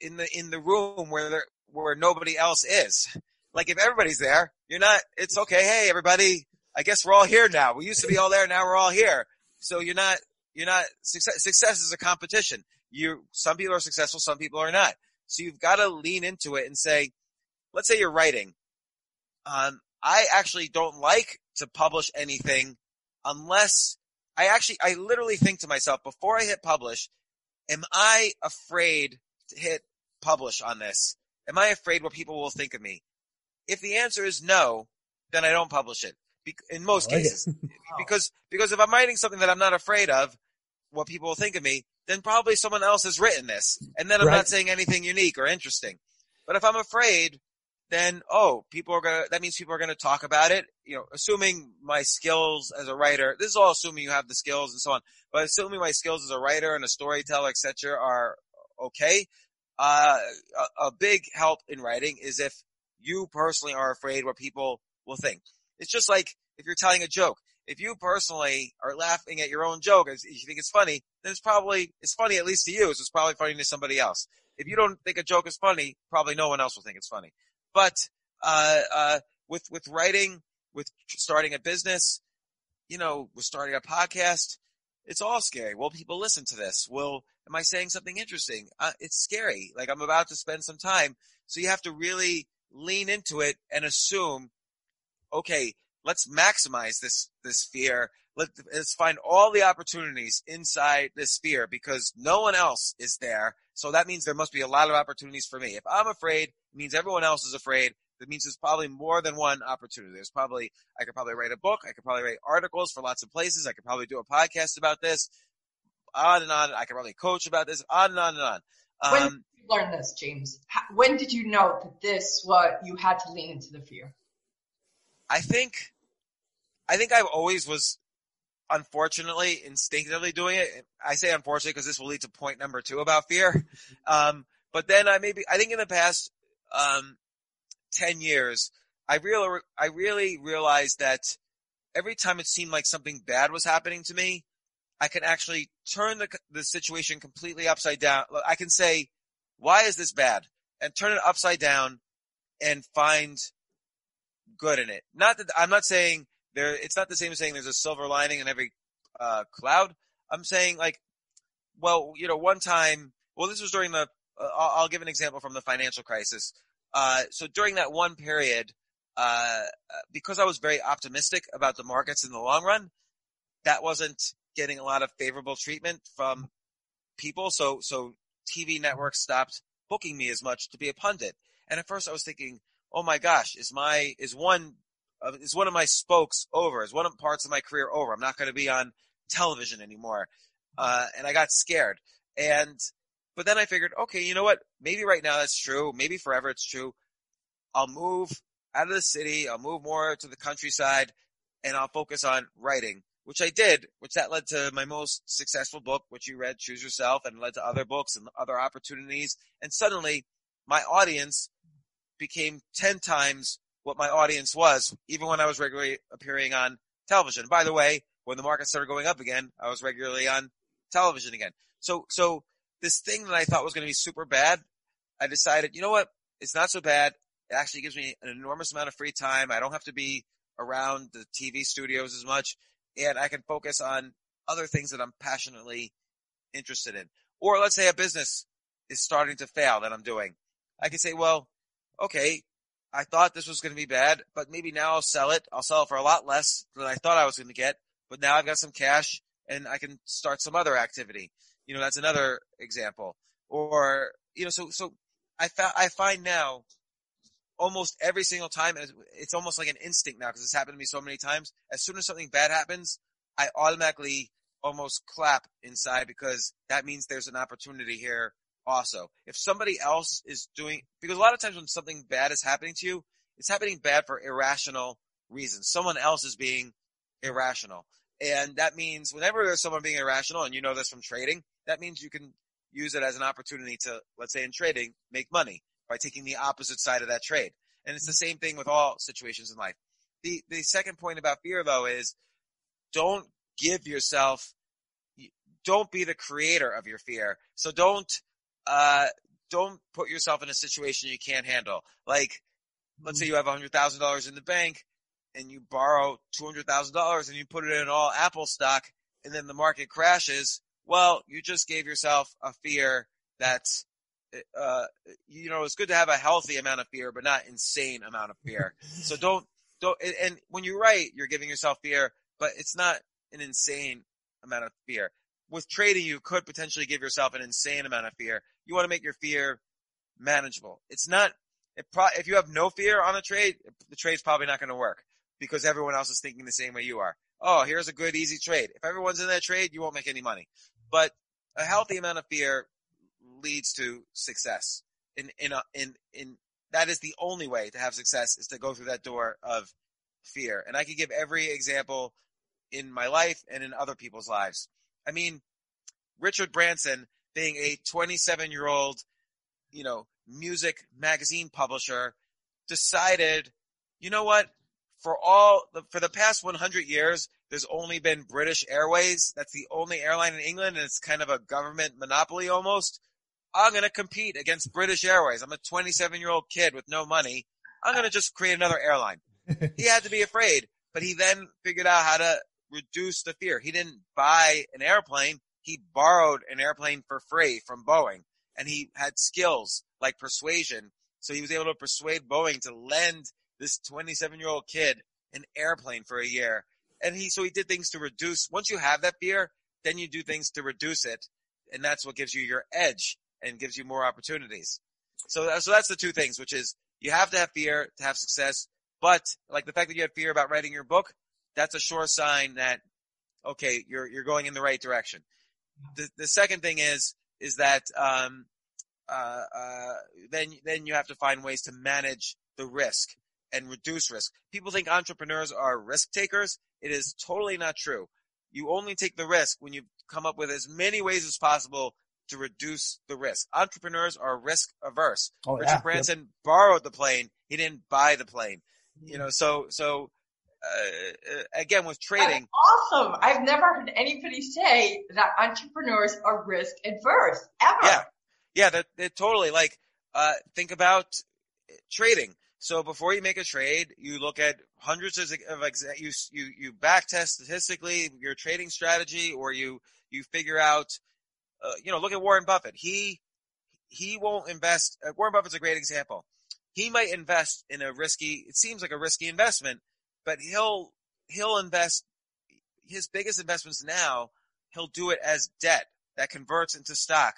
in the in the room where there, where nobody else is. Like if everybody's there, you're not. It's okay. Hey, everybody. I guess we're all here now. We used to be all there. Now we're all here. So you're not. You're not. Success, success is a competition. You. Some people are successful. Some people are not. So you've got to lean into it and say, let's say you're writing. Um, I actually don't like to publish anything unless I actually, I literally think to myself before I hit publish, am I afraid to hit publish on this? Am I afraid what people will think of me? If the answer is no, then I don't publish it. Be- in most like cases, because, because if I'm writing something that I'm not afraid of, what people will think of me, then probably someone else has written this. And then I'm Right. not saying anything unique or interesting. But if I'm afraid, then oh, people are gonna. That means people are gonna talk about it. You know, assuming my skills as a writer. This is all assuming you have the skills and so on. But assuming my skills as a writer and a storyteller, etc., are okay. uh, a, a big help in writing is if you personally are afraid what people will think. It's just like if you're telling a joke. If you personally are laughing at your own joke, as you think it's funny, then it's probably, it's funny at least to you, so it's probably funny to somebody else. If you don't think a joke is funny, probably no one else will think it's funny. But, uh, uh, with, with writing, with starting a business, you know, with starting a podcast, it's all scary. Will people listen to this? Will, am I saying something interesting? Uh, it's scary. Like I'm about to spend some time. So you have to really lean into it and assume, okay, let's maximize this, this fear. Let, let's find all the opportunities inside this sphere because no one else is there. So that means there must be a lot of opportunities for me. If I'm afraid, means everyone else is afraid. That means there's probably more than one opportunity. There's probably, I could probably write a book. I could probably write articles for lots of places. I could probably do a podcast about this. On and on. I could probably coach about this. On and on and on. Um, when did you learn this, James? When did you know that this what you had to lean into the fear? I think, I think I've always was unfortunately instinctively doing it. I say unfortunately because this will lead to point number two about fear. Um, but then I maybe, I think in the past, um, 10 years, I really, I really realized that every time it seemed like something bad was happening to me, I can actually turn the, the situation completely upside down. I can say, why is this bad? And turn it upside down and find good in it. Not that I'm not saying there, it's not the same as saying there's a silver lining in every, uh, cloud. I'm saying like, well, you know, one time, well, this was during the, I'll, I'll give an example from the financial crisis. Uh, so during that one period, uh, because I was very optimistic about the markets in the long run, that wasn't getting a lot of favorable treatment from people. So, so TV networks stopped booking me as much to be a pundit. And at first I was thinking, oh my gosh, is my, is one, uh, is one of my spokes over? Is one of parts of my career over? I'm not going to be on television anymore. Uh, and I got scared. And but then I figured, okay, you know what? Maybe right now that's true. Maybe forever it's true. I'll move out of the city. I'll move more to the countryside and I'll focus on writing, which I did, which that led to my most successful book, which you read, Choose Yourself, and led to other books and other opportunities. And suddenly my audience became 10 times what my audience was, even when I was regularly appearing on television. By the way, when the market started going up again, I was regularly on television again. So, so this thing that I thought was going to be super bad, I decided, you know what? It's not so bad. It actually gives me an enormous amount of free time. I don't have to be around the TV studios as much and I can focus on other things that I'm passionately interested in. Or let's say a business is starting to fail that I'm doing. I can say, well, okay, I thought this was going to be bad, but maybe now I'll sell it. I'll sell it for a lot less than I thought I was going to get, but now I've got some cash and I can start some other activity. You know, that's another example. Or, you know, so, so I found, I find now almost every single time, it's almost like an instinct now because it's happened to me so many times. As soon as something bad happens, I automatically almost clap inside because that means there's an opportunity here also. If somebody else is doing, because a lot of times when something bad is happening to you, it's happening bad for irrational reasons. Someone else is being irrational. And that means whenever there's someone being irrational, and you know this from trading, that means you can use it as an opportunity to, let's say in trading, make money by taking the opposite side of that trade. And it's the same thing with all situations in life. The, the second point about fear though is don't give yourself, don't be the creator of your fear. So don't, uh, don't put yourself in a situation you can't handle. Like, let's say you have hundred thousand dollars in the bank and you borrow two hundred thousand dollars and you put it in all Apple stock and then the market crashes well, you just gave yourself a fear that's, uh, you know, it's good to have a healthy amount of fear, but not insane amount of fear. so don't, don't, and when you write, you're giving yourself fear, but it's not an insane amount of fear. With trading, you could potentially give yourself an insane amount of fear. You want to make your fear manageable. It's not, pro- if you have no fear on a trade, the trade's probably not going to work because everyone else is thinking the same way you are. Oh, here's a good, easy trade. If everyone's in that trade, you won't make any money. But a healthy amount of fear leads to success. In in a, in in that is the only way to have success is to go through that door of fear. And I could give every example in my life and in other people's lives. I mean, Richard Branson being a 27 year old, you know, music magazine publisher decided, you know what? For all the, for the past 100 years, there's only been British Airways. That's the only airline in England, and it's kind of a government monopoly almost. I'm going to compete against British Airways. I'm a 27 year old kid with no money. I'm going to just create another airline. he had to be afraid, but he then figured out how to reduce the fear. He didn't buy an airplane. He borrowed an airplane for free from Boeing and he had skills like persuasion. So he was able to persuade Boeing to lend this 27 year old kid an airplane for a year. And he, so he did things to reduce, once you have that fear, then you do things to reduce it. And that's what gives you your edge and gives you more opportunities. So, so that's the two things, which is you have to have fear to have success. But like the fact that you have fear about writing your book, that's a sure sign that, okay, you're, you're going in the right direction. The, the second thing is, is that, um, uh, uh, then, then you have to find ways to manage the risk and reduce risk. People think entrepreneurs are risk takers. It is totally not true. You only take the risk when you come up with as many ways as possible to reduce the risk. Entrepreneurs are risk averse. Oh, Richard yeah. Branson yep. borrowed the plane. He didn't buy the plane. You know, so, so, uh, again, with trading. That's awesome. I've never heard anybody say that entrepreneurs are risk adverse ever. Yeah. Yeah. That, that totally like, uh, think about trading. So before you make a trade, you look at hundreds of, of you, you, you back test statistically your trading strategy or you, you figure out, uh, you know, look at Warren Buffett. He, he won't invest. Uh, Warren Buffett's a great example. He might invest in a risky, it seems like a risky investment, but he'll, he'll invest his biggest investments now. He'll do it as debt that converts into stock.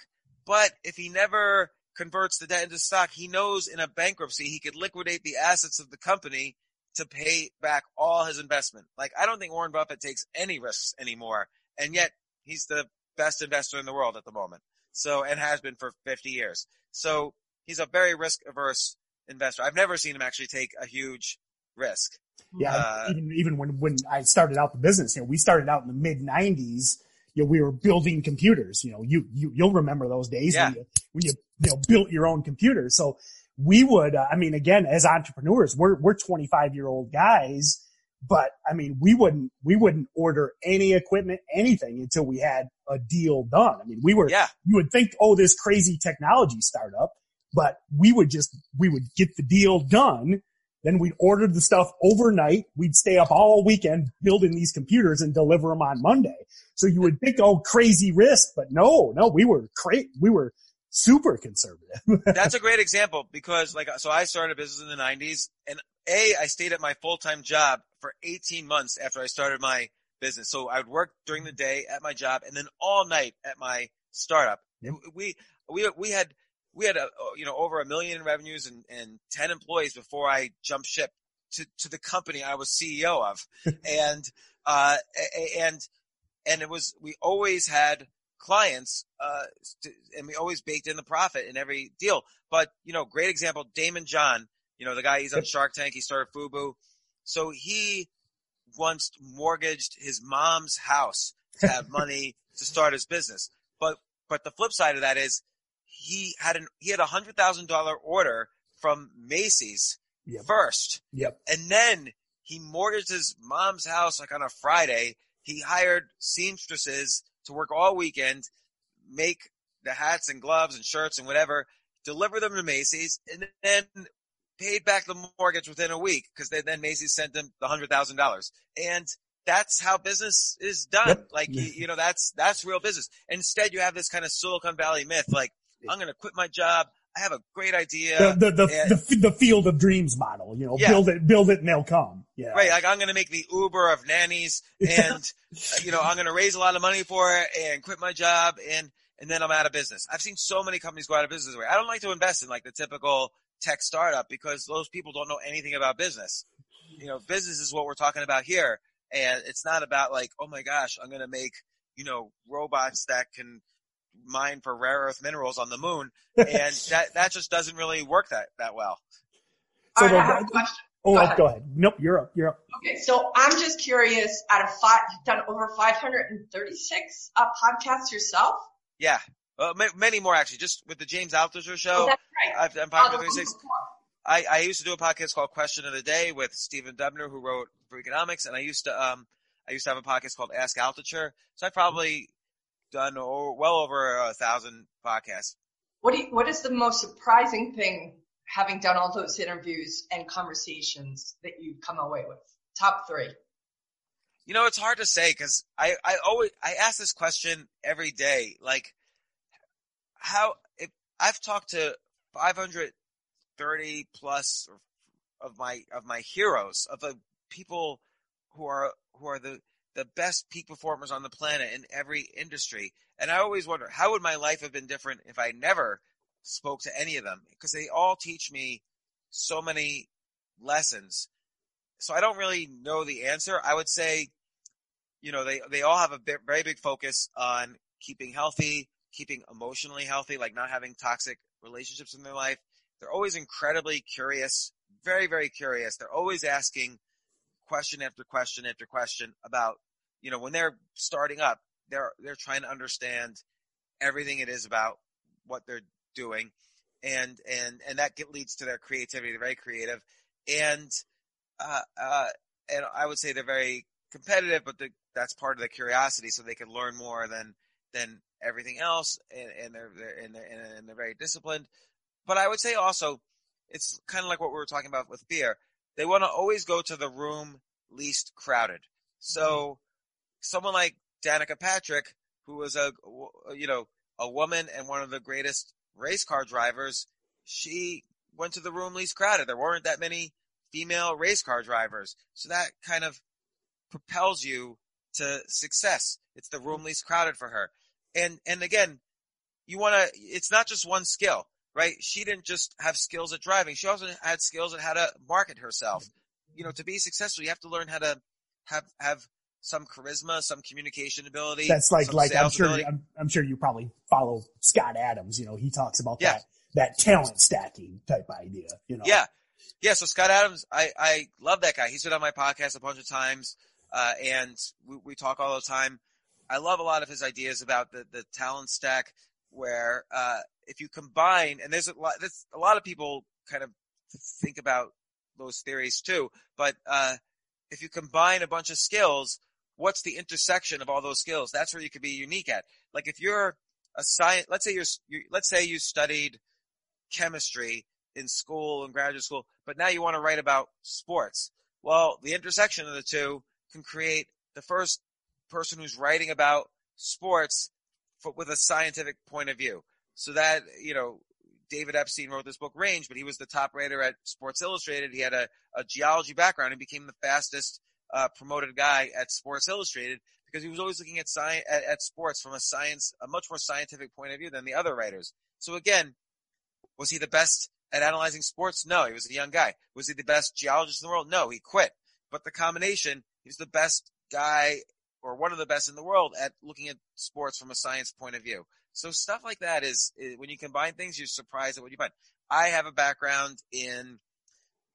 But if he never converts the debt into stock, he knows in a bankruptcy he could liquidate the assets of the company to pay back all his investment. Like I don't think Warren Buffett takes any risks anymore, and yet he's the best investor in the world at the moment. So and has been for 50 years. So he's a very risk averse investor. I've never seen him actually take a huge risk. Yeah, uh, even even when when I started out the business, you know, we started out in the mid '90s. You know, we were building computers. You know, you you you'll remember those days yeah. when you when you you know built your own computer. So we would, uh, I mean, again, as entrepreneurs, we're we're 25 year old guys, but I mean, we wouldn't we wouldn't order any equipment, anything until we had a deal done. I mean, we were yeah. you would think, oh, this crazy technology startup, but we would just we would get the deal done then we'd order the stuff overnight. We'd stay up all weekend building these computers and deliver them on Monday. So you would think, oh, crazy risk, but no, no, we were great. We were super conservative. That's a great example because like, so I started a business in the nineties and A, I stayed at my full-time job for 18 months after I started my business. So I would work during the day at my job and then all night at my startup. Yep. We, we, we had we had a, you know over a million in revenues and, and 10 employees before I jumped ship to, to the company I was CEO of. and, uh, and, and it was, we always had clients, uh, and we always baked in the profit in every deal. But, you know, great example, Daymond John, you know, the guy, he's on Shark Tank. He started Fubu. So he once mortgaged his mom's house to have money to start his business. But, but the flip side of that is he had an he had a hundred thousand dollar order from Macy's Yep. first, yep. and then he mortgaged his mom's house like on a Friday. He hired seamstresses to work all weekend, make the hats and gloves and shirts and whatever, deliver them to Macy's, and then paid back the mortgage within a week because then Macy's sent him the hundred thousand dollars. And that's how business is done. Yep. Like you, you know, that's that's real business. Instead, you have this kind of Silicon Valley myth, like I'm going to quit my job. I have a great idea. The, the, the, and- the, the field of dreams model, you know, Yeah. build it, build it and they'll come. Yeah. Right, like I'm going to make the Uber of nannies, and uh, you know I'm going to raise a lot of money for it, and quit my job, and and then I'm out of business. I've seen so many companies go out of business. Way. I don't like to invest in like the typical tech startup because those people don't know anything about business. You know, business is what we're talking about here, and it's not about like, oh my gosh, I'm going to make you know robots that can mine for rare earth minerals on the moon, and that that just doesn't really work that that well. So All right, I have a question. Oh, Go go ahead. ahead. go ahead. Nope. You're up. You're up. Okay, so I'm just curious. Out of five, you've done over 536 uh, podcasts yourself. Yeah, Uh, ma- many more actually. Just with the James Altucher show, Oh, that's right. I've done Oh, Podcast the one 36. before. I, I used to do a podcast called Question of the Day with Stephen Dubner, who wrote Freakonomics, and I used to um I used to have a podcast called Ask Altucher. So I've probably done o- well over a thousand podcasts. What do you, what is the most surprising thing having done all those interviews and conversations that you've come away with? Top three. You know, it's hard to say because I, I always, I ask this question every day. Like, how, if I've talked to 530 plus of my, of my heroes, of the people who are, who are the, the best peak performers on the planet in every industry. And I always wonder, how would my life have been different if I never spoke to any of them? Because they all teach me so many lessons. So I don't really know the answer. I would say, you know, they, they all have a bit, very big focus on keeping healthy, keeping emotionally healthy, like not having toxic relationships in their life. They're always incredibly curious, very, very curious. They're always asking question after question after question about, you know, when they're starting up, they're, they're trying to understand everything it is about what they're doing. And, and, and that get, leads to their creativity. They're very creative. And, uh, uh, and I would say they're very competitive, but the, that's part of the curiosity so they can learn more than, than everything else. And, and they're, they're, and they're, and they're very disciplined. But I would say also, it's kind of like what we were talking about with fear. They want to always go to the room least crowded. So mm-hmm. someone like Danica Patrick, who was a, you know, a woman and one of the greatest race car drivers, she went to the room least crowded. There weren't that many female race car drivers. So that kind of propels you to success. It's the room least crowded for her. And, and again, you want to, it's not just one skill, right? She didn't just have skills at driving. She also had skills at how to market herself. You know, to be successful, you have to learn how to have, have some charisma, some communication ability. That's like like I'm sure. I'm, I'm sure you probably follow Scott Adams. You know, he talks about Yeah. that that talent stacking type idea. You know, Yeah. Yeah. So Scott Adams, I, I love that guy. He's been on my podcast a bunch of times. Uh, and we, we talk all the time. I love a lot of his ideas about the, the talent stack where, uh, if you combine, and there's a lot, there's a lot of people kind of think about those theories too, but, uh, if you combine a bunch of skills, what's the intersection of all those skills? That's where you could be unique at. Like if you're a science, let's say you're, you, let's say you studied chemistry in school and graduate school, but now you want to write about sports. Well, the intersection of the two can create the first person who's writing about sports for, with a scientific point of view. So that, you know, David Epstein wrote this book Range, but he was the top writer at Sports Illustrated. He had a, a geology background and became the fastest uh, promoted guy at Sports Illustrated because he was always looking at science at, at sports from a science, a much more scientific point of view than the other writers. So again, was he the best at analyzing sports? No, he was a young guy. Was he the best geologist in the world? No, he quit. But the combination, he was the best guy or one of the best in the world at looking at sports from a science point of view. So stuff like that is, is when you combine things, you're surprised at what you find. I have a background in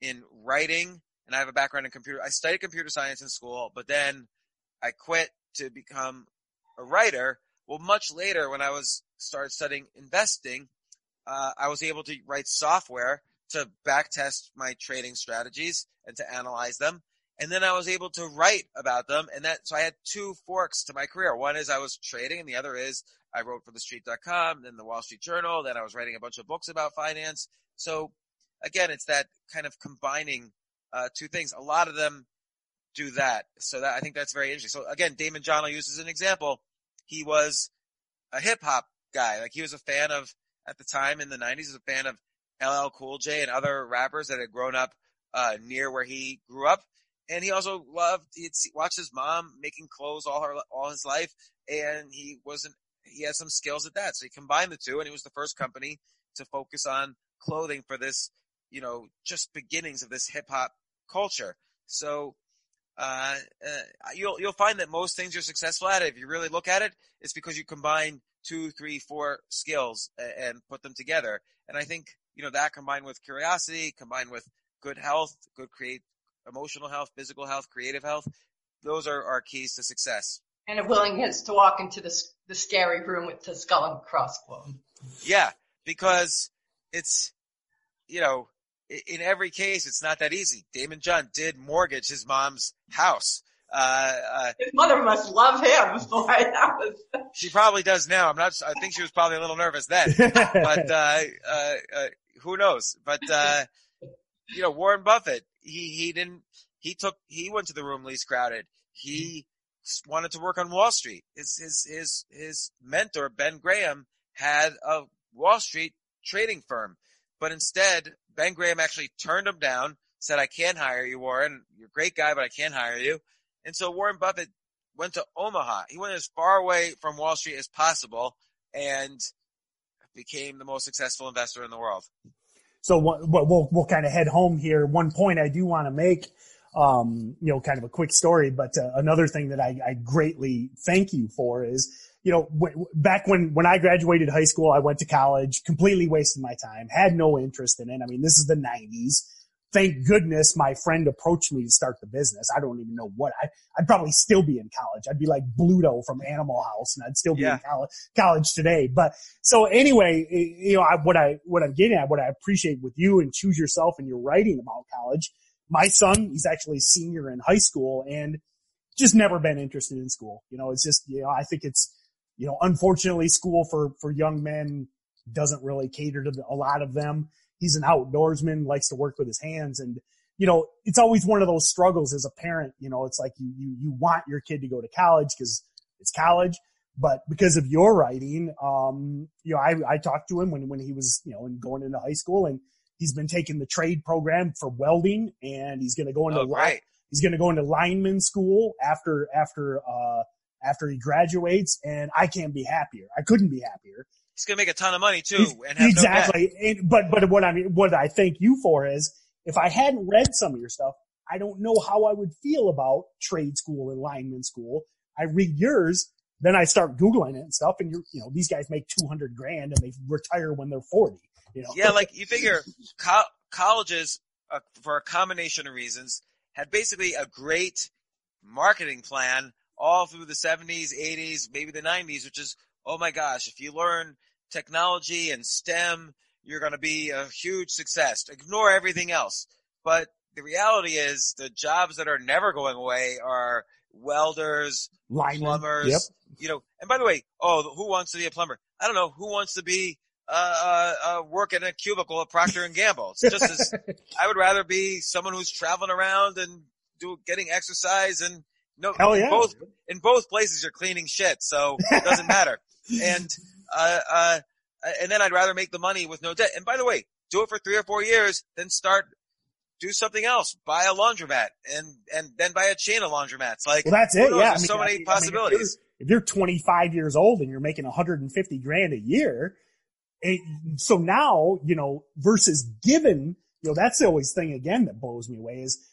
in writing and I have a background in computer. I studied computer science in school, but then I quit to become a writer. Well, much later when I was started studying investing, uh, I was able to write software to backtest my trading strategies and to analyze them. And then I was able to write about them. And that, so I had two forks to my career. One is I was trading and the other is I wrote for the street.com, then the Wall Street Journal, then I was writing a bunch of books about finance. So again, it's that kind of combining, uh, two things. A lot of them do that. So that, I think that's very interesting. So again, Daymond John I'll use as an example. He was a hip hop guy. Like he was a fan of, at the time in the nineties, was a fan of LL Cool J and other rappers that had grown up, uh, near where he grew up. And he also loved, he'd watched his mom making clothes all her, all his life. And he wasn't, he had some skills at that. So he combined the two and he was the first company to focus on clothing for this, you know, just beginnings of this hip hop culture. So, uh, uh, you'll, you'll find that most things you're successful at, if you really look at it, it's because you combine two, three, four skills and, and put them together. And I think, you know, that combined with curiosity, combined with good health, good create emotional health, physical health, creative health, those are, our keys to success. And a willingness to walk into the, the scary room with the skull and crossbones. Yeah, because it's, you know, in every case, it's not that easy. Daymond John did mortgage his mom's house. Uh, uh, his mother must love him. Boy, that was. She probably does now. I'm not. I think she was probably a little nervous then, but uh, uh, uh, who knows? But uh, you know, Warren Buffett, he he didn't. He took. He went to the room least crowded. He mm-hmm. wanted to work on Wall Street. His his his his mentor Ben Graham had a Wall Street trading firm, but instead Ben Graham actually turned him down. Said, "I can't hire you, Warren. You're a great guy, but I can't hire you." And so Warren Buffett went to Omaha. He went as far away from Wall Street as possible and became the most successful investor in the world. So we'll, we'll, we'll kind of head home here. One point I do want to make, um, you know, kind of a quick story, but uh, another thing that I, I greatly thank you for is, you know, w- back when, when I graduated high school, I went to college, completely wasted my time, had no interest in it. I mean, this is the nineties thank goodness my friend approached me to start the business. I don't even know what I, I'd probably still be in college. I'd be like Bluto from Animal House and I'd still be yeah. in college, college today. But so anyway, you know, I, what I, what I'm getting at, what I appreciate with you and choose yourself and your writing about college. My son, he's actually a senior in high school and just never been interested in school. You know, it's just, you know, I think it's, you know, unfortunately school for, for young men doesn't really cater to a lot of them he's an outdoorsman, likes to work with his hands. And, you know, it's always one of those struggles as a parent. You know, it's like you, you, you want your kid to go to college because it's college. But because of your writing, um, you know, I, I talked to him when, when he was, you know, and going into high school and he's been taking the trade program for welding and he's going to go into, oh, right. he's going to go into lineman school after, after, uh, after he graduates and I can't be happier. I couldn't be happier he's going to make a ton of money too. And exactly. No and, but, but what I mean, what I thank you for is if I hadn't read some of your stuff, I don't know how I would feel about trade school and lineman school. I read yours, then I start Googling it and stuff. And you're, you know, these guys make 200 grand and they retire when they're 40, you know? Yeah. Like you figure co- colleges uh, for a combination of reasons had basically a great marketing plan all through the 70s, 80s, maybe the 90s, which is oh my gosh, if you learn technology and STEM, you're going to be a huge success. Ignore everything else. But the reality is the jobs that are never going away are welders, Lineman. plumbers, yep. you know, and by the way, oh, who wants to be a plumber? I don't know. Who wants to be, uh, uh, uh work in a cubicle at Procter and Gamble? It's just as, I would rather be someone who's traveling around and do, getting exercise and no, Hell yeah. both, in both places you're cleaning shit. So it doesn't matter and uh, uh, and then I'd rather make the money with no debt. And by the way, do it for three or four years, then start do something else. Buy a laundromat and and then buy a chain of laundromats. Like well, that's it. Yeah, I mean, so many I mean, possibilities. if, you're, if, you're, 25 years old and you're making 150 grand a year, it, so now you know versus given, you know that's the always thing again that blows me away is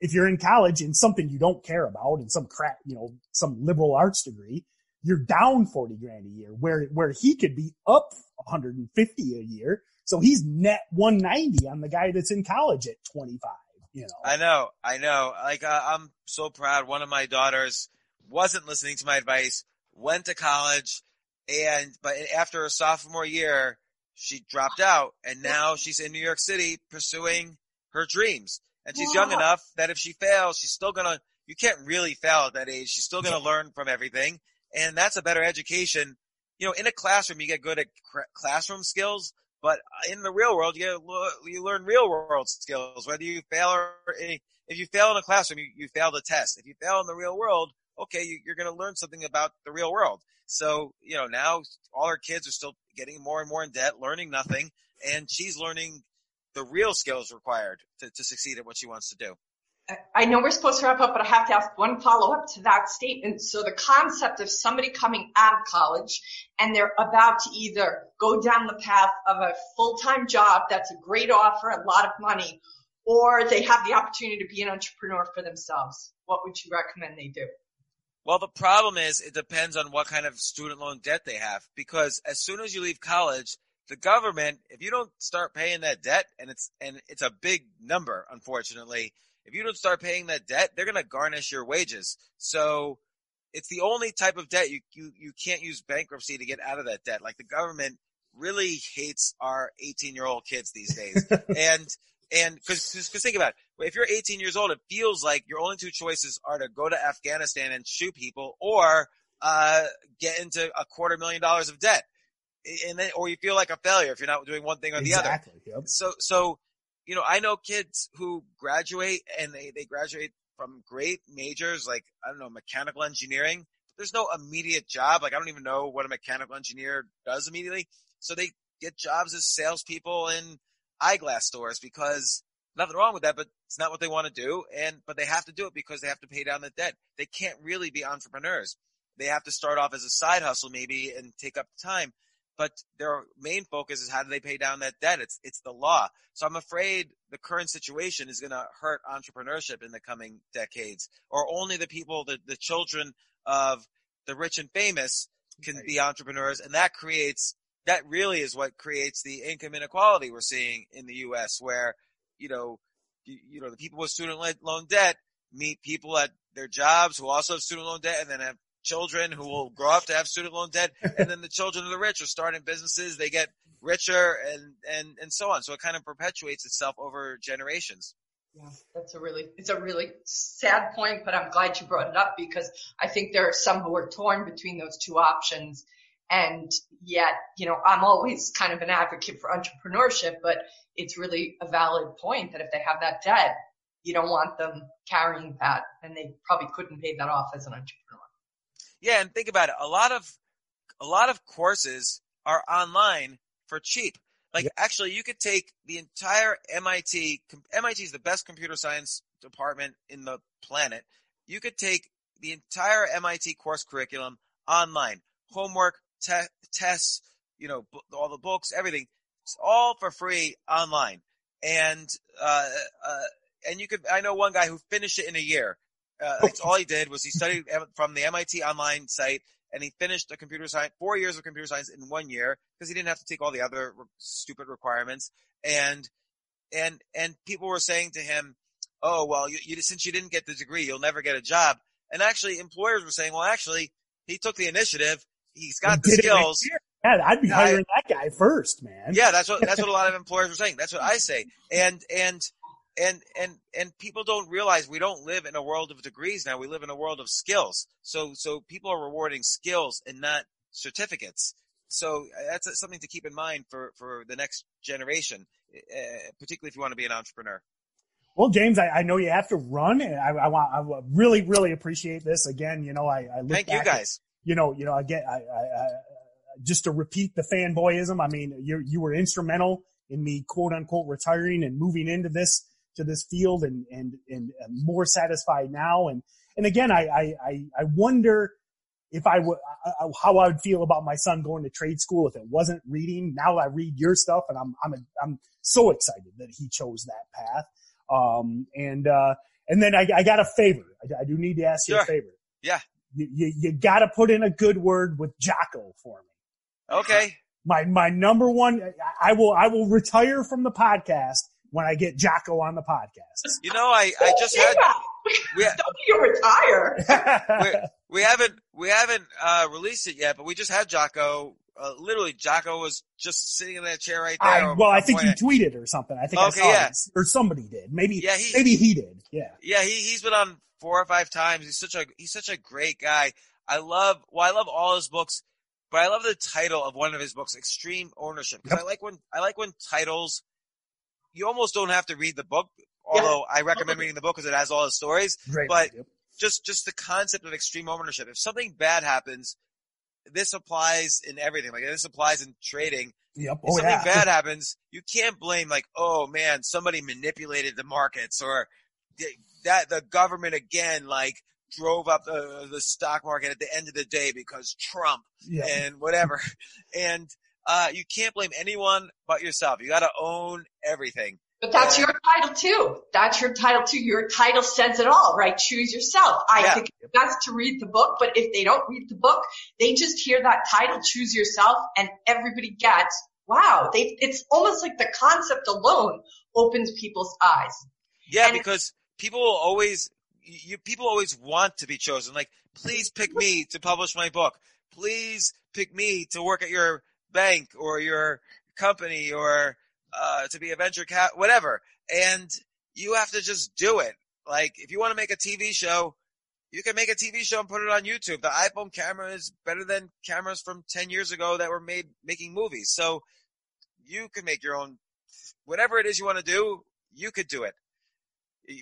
if you're in college in something you don't care about in some crap, you know, some liberal arts degree, you're down 40 grand a year where, where he could be up 150 a year. So he's net 190 on the guy that's in college at 25, you know. I know, I know. Like, uh, I'm so proud. One of my daughters wasn't listening to my advice, went to college and, but after her sophomore year, she dropped out and now she's in New York City pursuing her dreams. And she's young enough that if she fails, she's still gonna, you can't really fail at that age. She's still gonna learn from everything and that's a better education. You know, in a classroom, you get good at classroom skills, but in the real world, you get, you learn real world skills. Whether you fail or eh, if you fail in a classroom, you, you fail the test. If you fail in the real world, okay, you, you're going to learn something about the real world. So, you know, now all our kids are still getting more and more in debt, learning nothing, and she's learning the real skills required to, to succeed at what she wants to do. I know we're supposed to wrap up, but I have to ask one follow up to that statement. So the concept of somebody coming out of college and they're about to either go down the path of a full time job that's a great offer, a lot of money, or they have the opportunity to be an entrepreneur for themselves. What would you recommend they do? Well, the problem is it depends on what kind of student loan debt they have because as soon as you leave college, the government, if you don't start paying that debt and it's, and it's a big number, unfortunately, if you don't start paying that debt, they're going to garnish your wages. So it's the only type of debt you, you, you can't use bankruptcy to get out of that debt. Like the government really hates our 18 year old kids these days. and, and cause, cause think about it. If you're 18 years old, it feels like your only two choices are to go to Afghanistan and shoot people or, uh, get into a quarter million dollars of debt. And then, or you feel like a failure if you're not doing one thing or the exactly. other. Yep. So, so, you know, I know kids who graduate and they, they graduate from great majors like, I don't know, mechanical engineering. There's no immediate job. Like I don't even know what a mechanical engineer does immediately. So they get jobs as salespeople in eyeglass stores because nothing wrong with that, but it's not what they want to do. And, but they have to do it because they have to pay down the debt. They can't really be entrepreneurs. They have to start off as a side hustle maybe and take up time. But their main focus is how do they pay down that debt? It's, it's the law. So I'm afraid the current situation is going to hurt entrepreneurship in the coming decades or only the people, the, the children of the rich and famous can Right. be entrepreneurs. And that creates, that really is what creates the income inequality we're seeing in the U.S. where, you know, you, you know, the people with student loan debt meet people at their jobs who also have student loan debt and then have children who will grow up to have student loan debt. And then the children of the rich are starting businesses. They get richer and, and, and so on. So it kind of perpetuates itself over generations. Yeah, that's a really, it's a really sad point, but I'm glad you brought it up because I think there are some who are torn between those two options. And yet, you know, I'm always kind of an advocate for entrepreneurship, but it's really a valid point that if they have that debt, you don't want them carrying that and they probably couldn't pay that off as an entrepreneur. Yeah. And think about it. A lot of, a lot of courses are online for cheap. Like Yeah. actually you could take the entire MIT, MIT is the best computer science department in the planet. You could take the entire MIT course curriculum online, homework, te- tests, you know, bu- all the books, everything. It's all for free online. And, uh, uh, and you could, I know one guy who finished it in a year. Uh, that's all he did was he studied from the MIT online site and he finished a computer science, four years of computer science in one year because he didn't have to take all the other re- stupid requirements. And, and, and people were saying to him, Oh, well, you, you, since you didn't get the degree, you'll never get a job. And actually employers were saying, well, actually, he took the initiative. He's got the it next skills. Yeah, I'd be I- hiring that guy first, man. Yeah, that's what that's what a lot of employers were saying. That's what I say. And and and and and people don't realize we don't live in a world of degrees now. We live in a world of skills. So so people are rewarding skills and not certificates. So uh, that's something to keep in mind for for the next generation, uh, particularly if you want to be an entrepreneur. Well, James, I, I know you have to run, and I, I want I really really appreciate this. Again, you know, I, I look Thank you back at- guys. you know, you know, again, I, I, I, just to repeat the fanboyism. I mean, you you were instrumental in me quote unquote retiring and moving into this to this field, and and and more satisfied now. And and again, I I I, I wonder if I would how I would feel about my son going to trade school if it wasn't reading. Now I read your stuff, and I'm I'm a, I'm so excited that he chose that path. Um, and uh, and then I, I got a favor. I, I do need to ask you a favor. Yeah. You, you, you got to put in a good word with Jocko for me. Okay. My my number one. I will I will retire from the podcast when I get Jocko on the podcast. You know, I I just had we Don't you retire. we, we haven't we haven't uh released it yet, but we just had Jocko. Uh, literally, Jocko was just sitting in that chair right there. I, well, I think you pointing- tweeted or something. I think I Okay, saw yeah. it, or somebody did. Maybe Yeah, he- maybe he did. Yeah. Yeah, he he's been on four or five times. He's such a he's such a great guy. I love well, I love all his books, but I love the title of one of his books, Extreme Ownership, because Yep. I like when I like when titles. You almost don't have to read the book, although I recommend reading the book because it has all the stories. Great. But- Yep. Just just the concept of extreme ownership. If something bad happens, this applies in everything. Like this applies in trading. Yep. If Oh something yeah. bad happens, you can't blame like, oh man, somebody manipulated the markets or that the government again like drove up the, the stock market at the end of the day because Trump Yeah. and whatever. and uh, you can't blame anyone but yourself. You got to own everything. But that's your title too. That's your title too. Your title says it all, right? Choose yourself. I Yeah. think it's best to read the book, but if they don't read the book, they just hear that title, choose yourself, and everybody gets, wow, they, it's almost like the concept alone opens people's eyes. Yeah, And- because people will always, you people always want to be chosen. Like please pick me to publish my book. Please pick me to work at your bank or your company or uh, to be a venture cap, whatever. And you have to just do it. Like if you want to make a TV show, you can make a TV show and put it on YouTube. The iPhone camera is better than cameras from 10 years ago that were made making movies. So you can make your own, whatever it is you want to do, you could do it.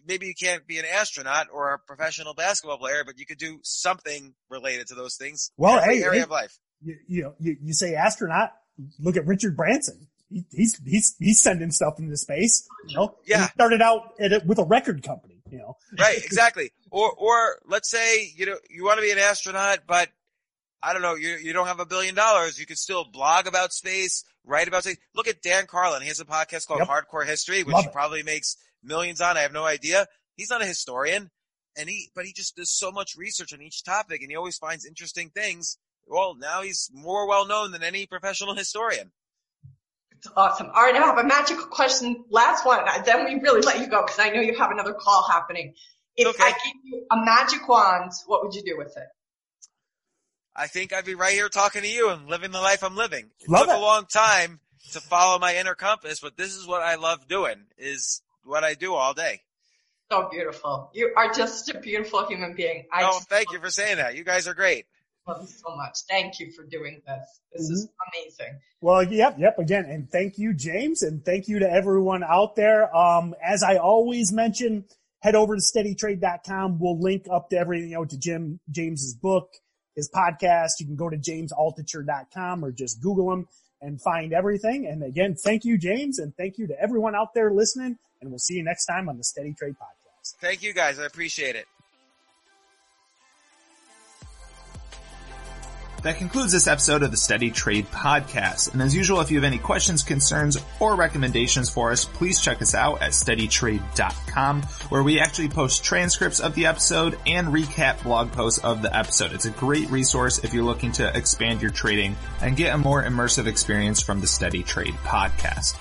Maybe you can't be an astronaut or a professional basketball player, but you could do something related to those things. Well, hey, area hey, of life. You, you know, you, you say astronaut, look at Richard Branson. He, he's, he's, he's sending stuff into space, you know? Yeah. He started out at it with a record company, you know? Right, exactly. or, or let's say, you know, you want to be an astronaut, but I don't know, you, you don't have a billion dollars. You could still blog about space, write about space. Look at Dan Carlin. He has a podcast called Yep. Hardcore History, which Love he it. probably makes millions on. I have no idea. He's not a historian and he, but he just does so much research on each topic and he always finds interesting things. Well, now he's more well known than any professional historian. It's awesome. All right, I have a magical question. Last one. Then we really let you go because I know you have another call happening. If Okay. I gave you a magic wand, what would you do with it? I think I'd be right here talking to you and living the life I'm living. It Love took it. a long time to follow my inner compass, but this is what I love doing is what I do all day. So beautiful. You are just a beautiful human being. I oh, thank you for saying that. You guys are great. Love you so much. Thank you for doing this. This is Mm-hmm. amazing. Well, yep, yep. Again, and thank you, James, and thank you to everyone out there. Um, as I always mention, head over to steadytrade.com. We'll link up to everything, you know, to Jim, James's book, his podcast. You can go to jamesaltucher.com or just Google him and find everything. And again, thank you, James, and thank you to everyone out there listening. And we'll see you next time on the Steady Trade Podcast. Thank you guys. I appreciate it. That concludes this episode of the Steady Trade Podcast. And as usual, if you have any questions, concerns, or recommendations for us, please check us out at steadytrade.com where we actually post transcripts of the episode and recap blog posts of the episode. It's a great resource if you're looking to expand your trading and get a more immersive experience from the Steady Trade Podcast.